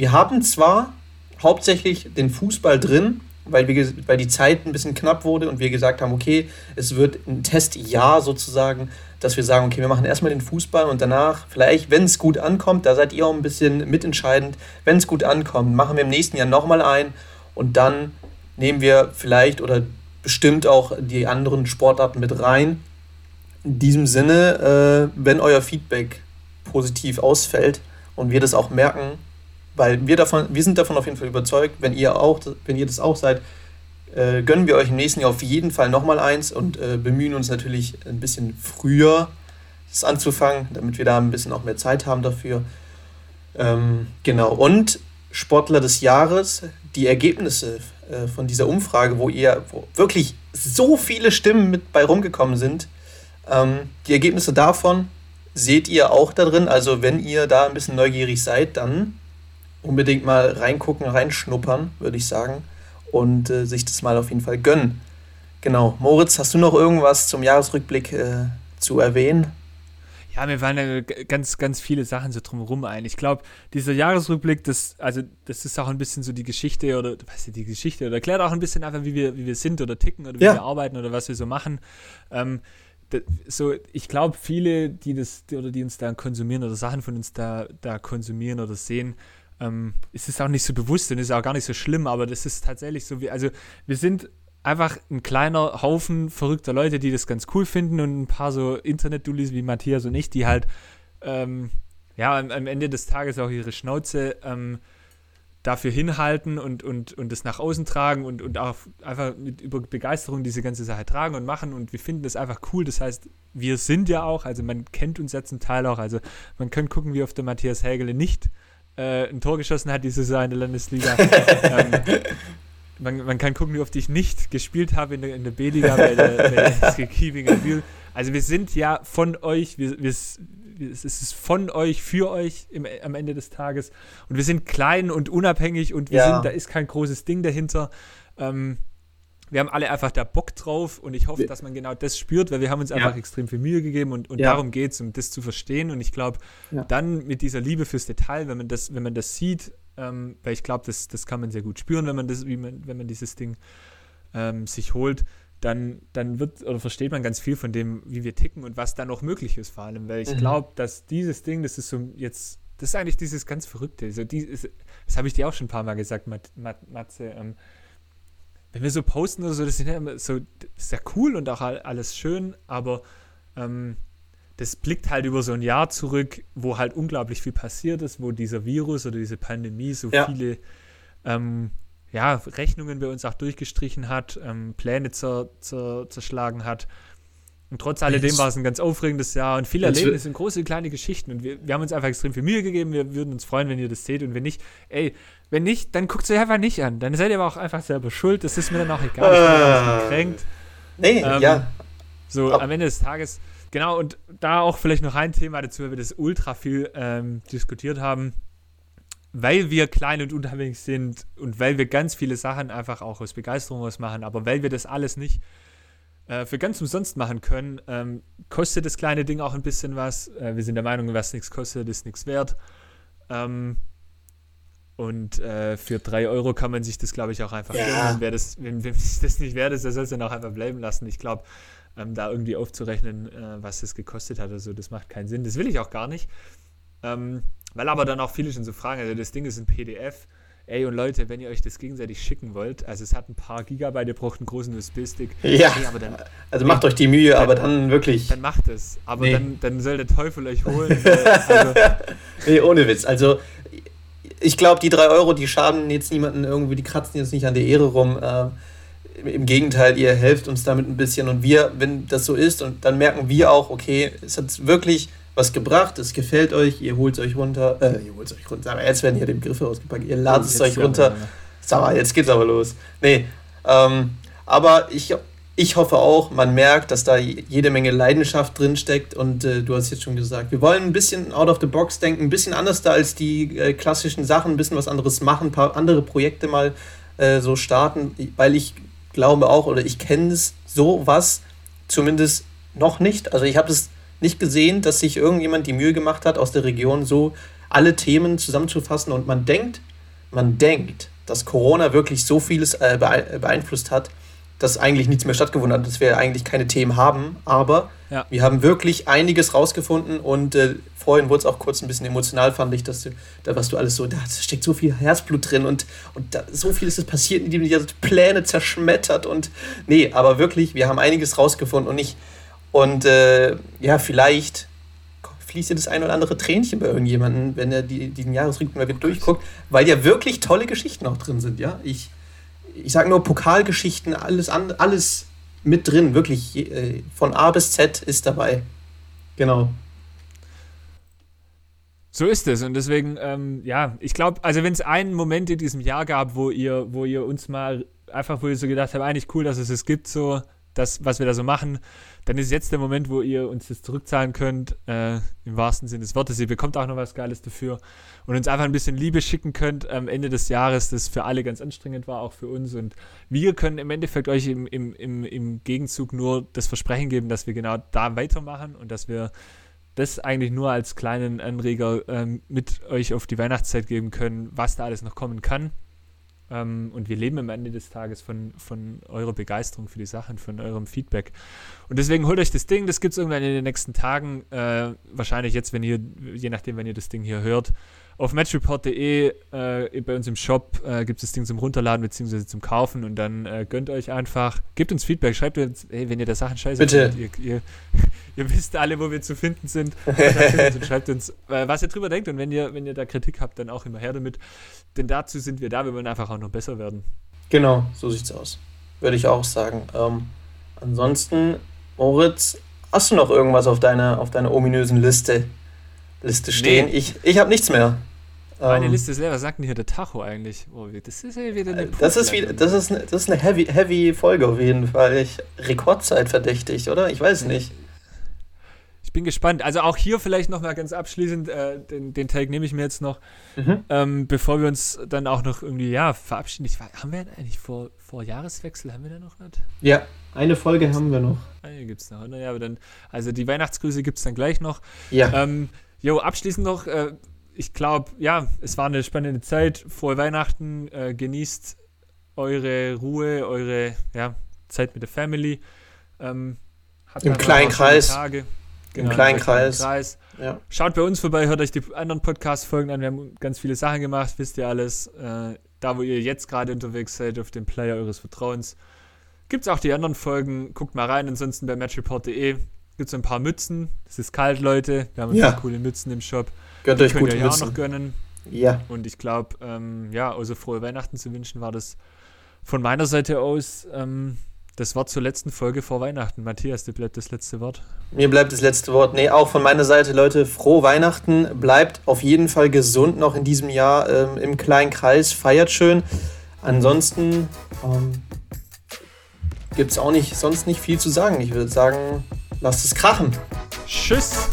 Wir haben zwar hauptsächlich den Fußball drin, weil, wir, weil die Zeit ein bisschen knapp wurde und wir gesagt haben, okay, es wird ein Testjahr sozusagen, dass wir sagen, okay, wir machen erstmal den Fußball und danach, vielleicht, wenn es gut ankommt, da seid ihr auch ein bisschen mitentscheidend, wenn es gut ankommt, machen wir im nächsten Jahr nochmal ein und dann nehmen wir vielleicht oder bestimmt auch die anderen Sportarten mit rein. In diesem Sinne, äh, wenn euer Feedback positiv ausfällt und wir das auch merken, weil wir davon, wir sind davon auf jeden Fall überzeugt, wenn ihr auch, wenn ihr das auch seid, äh, gönnen wir euch im nächsten Jahr auf jeden Fall nochmal eins und äh, bemühen uns natürlich ein bisschen früher das anzufangen, damit wir da ein bisschen auch mehr Zeit haben dafür. Ähm, genau. Und Sportler des Jahres, die Ergebnisse äh, von dieser Umfrage, wo ihr wo wirklich so viele Stimmen mit bei rumgekommen sind, ähm, die Ergebnisse davon seht ihr auch da drin. Also wenn ihr da ein bisschen neugierig seid, dann unbedingt mal reingucken, reinschnuppern, würde ich sagen. Und äh, sich das mal auf jeden Fall gönnen. Genau. Moritz, hast du noch irgendwas zum Jahresrückblick äh, zu erwähnen? Ja, mir fallen ja ganz, ganz viele Sachen so drumherum ein. Ich glaube, dieser Jahresrückblick, das, also, das ist auch ein bisschen so die Geschichte oder was ist die Geschichte oder erklärt auch ein bisschen einfach, wie wir, wie wir sind oder ticken oder wie ja. wir arbeiten oder was wir so machen. Ähm, das, so, ich glaube, viele, die das oder die uns da konsumieren oder Sachen von uns da, da konsumieren oder sehen, ähm, ist es auch nicht so bewusst und ist auch gar nicht so schlimm, aber das ist tatsächlich so wie, also wir sind einfach ein kleiner Haufen verrückter Leute, die das ganz cool finden und ein paar so Internet-Dullis wie Matthias und ich, die halt ähm, ja am, am, Ende des Tages auch ihre Schnauze ähm, dafür hinhalten und, und, und das nach außen tragen und, und auch einfach mit über Begeisterung diese ganze Sache tragen und machen und wir finden das einfach cool. Das heißt, wir sind ja auch, also man kennt uns jetzt zum Teil auch, also man kann gucken, wie oft der Matthias Hägele nicht äh, ein Tor geschossen hat dieses Jahr in der Landesliga. [LAUGHS] ähm, man, man, kann gucken, wie oft ich nicht gespielt habe in der, in der B-Liga bei der, bei der [LAUGHS] Bühl. Also wir sind ja von euch, wir, wir, es ist von euch, für euch im, am Ende des Tages. Und wir sind klein und unabhängig und wir ja. sind, da ist kein großes Ding dahinter. Ähm, wir haben alle einfach da Bock drauf und ich hoffe, dass man genau das spürt, weil wir haben uns einfach ja. extrem viel Mühe gegeben und, und ja. darum geht es, um das zu verstehen. Und ich glaube, ja. dann mit dieser Liebe fürs Detail, wenn man das, wenn man das sieht, ähm, weil ich glaube, das, das kann man sehr gut spüren, wenn man das, wie man, wenn man dieses Ding ähm, sich holt, dann, dann wird oder versteht man ganz viel von dem, wie wir ticken und was da noch möglich ist, vor allem. Weil ich mhm. glaube, dass dieses Ding, das ist so jetzt, das ist eigentlich dieses ganz Verrückte. So die, das habe ich dir auch schon ein paar Mal gesagt, Mat, Mat, Matze. Ähm, wenn wir so posten oder so, das ist ja immer so, sehr cool und auch alles schön, aber ähm, das blickt halt über so ein Jahr zurück, wo halt unglaublich viel passiert ist, wo dieser Virus oder diese Pandemie so ja. viele ähm, ja, Rechnungen bei uns auch durchgestrichen hat, ähm, Pläne zer, zer, zerschlagen hat. Und trotz alledem war es ein ganz aufregendes Jahr und viele Erlebnisse sind große, kleine Geschichten. Und wir, wir haben uns einfach extrem viel Mühe gegeben. Wir würden uns freuen, wenn ihr das seht. Und wenn nicht, ey, wenn nicht, dann guckt es euch einfach nicht an. Dann seid ihr aber auch einfach selber schuld. Das ist mir dann auch egal. Ich bin äh, auch gekränkt. Nee, ähm, ja. So, Ob. am Ende des Tages. Genau, und da auch vielleicht noch ein Thema dazu, weil wir das ultra viel ähm, diskutiert haben. weil wir klein und unabhängig sind und weil wir ganz viele Sachen einfach auch aus Begeisterung aus machen, aber weil wir das alles nicht äh, für ganz umsonst machen können, ähm, kostet das kleine Ding auch ein bisschen was. Äh, wir sind der Meinung, was nichts kostet, ist nichts wert. Ähm, und äh, für drei Euro kann man sich das, glaube ich, auch einfach ja. Wer das, wenn, wenn [LAUGHS] das nicht wert ist, der soll es dann auch einfach bleiben lassen. Ich glaube, ähm, da irgendwie aufzurechnen, äh, was es gekostet hat, also das macht keinen Sinn. Das will ich auch gar nicht. Ähm, weil aber dann auch viele schon so fragen, also das Ding ist ein PDF. Ey, und Leute, wenn ihr euch das gegenseitig schicken wollt, also es hat ein paar Gigabyte, ihr braucht einen großen USB-Stick. Ja, nee, dann, also macht euch die Mühe, dann, aber dann wirklich. Dann macht es, aber nee. dann, dann soll der Teufel euch holen. [LAUGHS] also. nee, ohne Witz. Also ich glaube, die drei Euro, die schaden jetzt niemanden irgendwie, die kratzen jetzt nicht an der Ehre rum. Äh, Im Gegenteil, ihr helft uns damit ein bisschen und wir, wenn das so ist, und dann merken wir auch, okay, es hat wirklich was gebracht, es gefällt euch, ihr holt es euch runter, äh, ihr holt es euch runter, aber jetzt werden hier die Begriffe ausgepackt, ihr ladet es euch runter. Sag mal, jetzt geht's aber los. Nee, ähm, aber ich, ich hoffe auch, man merkt, dass da jede Menge Leidenschaft drin steckt und äh, du hast jetzt schon gesagt, wir wollen ein bisschen out of the box denken, ein bisschen anders da als die äh, klassischen Sachen, ein bisschen was anderes machen, ein paar andere Projekte mal äh, so starten, weil ich glaube auch oder ich kenne es so was zumindest noch nicht. Also ich habe es nicht gesehen, dass sich irgendjemand die Mühe gemacht hat, aus der Region so alle Themen zusammenzufassen und man denkt, man denkt, dass Corona wirklich so vieles äh, beeinflusst hat, dass eigentlich nichts mehr stattgefunden hat, dass wir eigentlich keine Themen haben, aber ja. wir haben wirklich einiges rausgefunden und äh, vorhin wurde es auch kurz ein bisschen emotional, fand ich, dass du, da was du alles so, da steckt so viel Herzblut drin und, und da, so viel ist es passiert, in dem die Pläne zerschmettert und nee, aber wirklich, wir haben einiges rausgefunden und ich, und äh, ja, vielleicht fließt ja das ein oder andere Tränchen bei irgendjemandem, wenn er die, diesen Jahresrückblick mal wieder durchguckt, weil ja wirklich tolle Geschichten auch drin sind, ja. Ich, ich sage nur Pokalgeschichten, alles, an, alles mit drin, wirklich äh, von A bis Z ist dabei. Genau. So ist es und deswegen, ähm, ja, ich glaube, also wenn es einen Moment in diesem Jahr gab, wo ihr, wo ihr uns mal einfach, wo ihr so gedacht habt, eigentlich cool, dass es es gibt, so das, was wir da so machen, dann ist jetzt der Moment, wo ihr uns das zurückzahlen könnt, äh, im wahrsten Sinne des Wortes. Ihr bekommt auch noch was Geiles dafür und uns einfach ein bisschen Liebe schicken könnt am Ende des Jahres, das für alle ganz anstrengend war, auch für uns. Und wir können im Endeffekt euch im, im, im, im Gegenzug nur das Versprechen geben, dass wir genau da weitermachen und dass wir das eigentlich nur als kleinen Anreger ähm, mit euch auf die Weihnachtszeit geben können, was da alles noch kommen kann. Ähm, und wir leben am Ende des Tages von, von eurer Begeisterung für die Sachen, von eurem Feedback. Und deswegen holt euch das Ding, das gibt es irgendwann in den nächsten Tagen. Äh, wahrscheinlich jetzt, wenn ihr, je nachdem, wenn ihr das Ding hier hört. Auf matchreport.de äh, bei uns im Shop äh, gibt es das Ding zum Runterladen bzw. zum Kaufen und dann äh, gönnt euch einfach, gebt uns Feedback, schreibt uns, hey, wenn ihr da Sachen scheiße Bitte. Findet, ihr, ihr, [LAUGHS] ihr, wisst alle, wo wir zu finden sind. und schreibt uns, äh, was ihr drüber denkt und wenn ihr, wenn ihr da Kritik habt, dann auch immer her damit. Denn dazu sind wir da, wir wollen einfach auch noch besser werden. Genau, so sieht's aus. Würde ich auch sagen. Ähm, ansonsten, Moritz, hast du noch irgendwas auf deiner auf deiner ominösen Liste, Liste stehen? Nee. Ich, ich habe nichts mehr. Meine ähm, Liste ist leer. Was sagt denn hier der Tacho eigentlich? Oh, das ist ja wieder eine das ist, wie, das ist, eine, das ist eine heavy, heavy Folge auf jeden Fall. Ich, Rekordzeit verdächtig, oder? Ich weiß nicht. Ich bin gespannt. Also auch hier vielleicht noch mal ganz abschließend, äh, den, den Tag nehme ich mir jetzt noch, mhm. ähm, bevor wir uns dann auch noch irgendwie, ja, verabschieden. Ich, haben wir eigentlich vor, vor Jahreswechsel, haben wir da noch was? Ja, eine Folge gibt's haben wir noch. Eine gibt es noch. Naja, aber dann, also die Weihnachtsgrüße gibt es dann gleich noch. Ja. Ähm, jo, abschließend noch, äh, ich glaube, ja, es war eine spannende Zeit. Frohe Weihnachten, äh, genießt eure Ruhe, eure ja, Zeit mit der Family. Ähm, Im kleinen Kreis. Tage. Genau, Im kleinen Kreis. Kreis. Ja. Schaut bei uns vorbei, hört euch die anderen Podcast-Folgen an. Wir haben ganz viele Sachen gemacht, wisst ihr alles. Äh, da, wo ihr jetzt gerade unterwegs seid, auf dem Player eures Vertrauens. Gibt es auch die anderen Folgen. Guckt mal rein. Ansonsten bei matchreport.de gibt es ein paar Mützen. Es ist kalt, Leute. Wir haben ein ja. paar coole Mützen im Shop. Gönnt euch gute ja Mützen. noch gönnen. Ja. Und ich glaube, ähm, ja, außer frohe Weihnachten zu wünschen, war das von meiner Seite aus ähm, das Wort zur letzten Folge vor Weihnachten. Matthias, dir bleibt das letzte Wort. Mir bleibt das letzte Wort. Nee, auch von meiner Seite, Leute, frohe Weihnachten. Bleibt auf jeden Fall gesund noch in diesem Jahr ähm, im kleinen Kreis. Feiert schön. Ansonsten ähm, gibt es auch nicht, sonst nicht viel zu sagen. Ich würde sagen, lasst es krachen. Tschüss.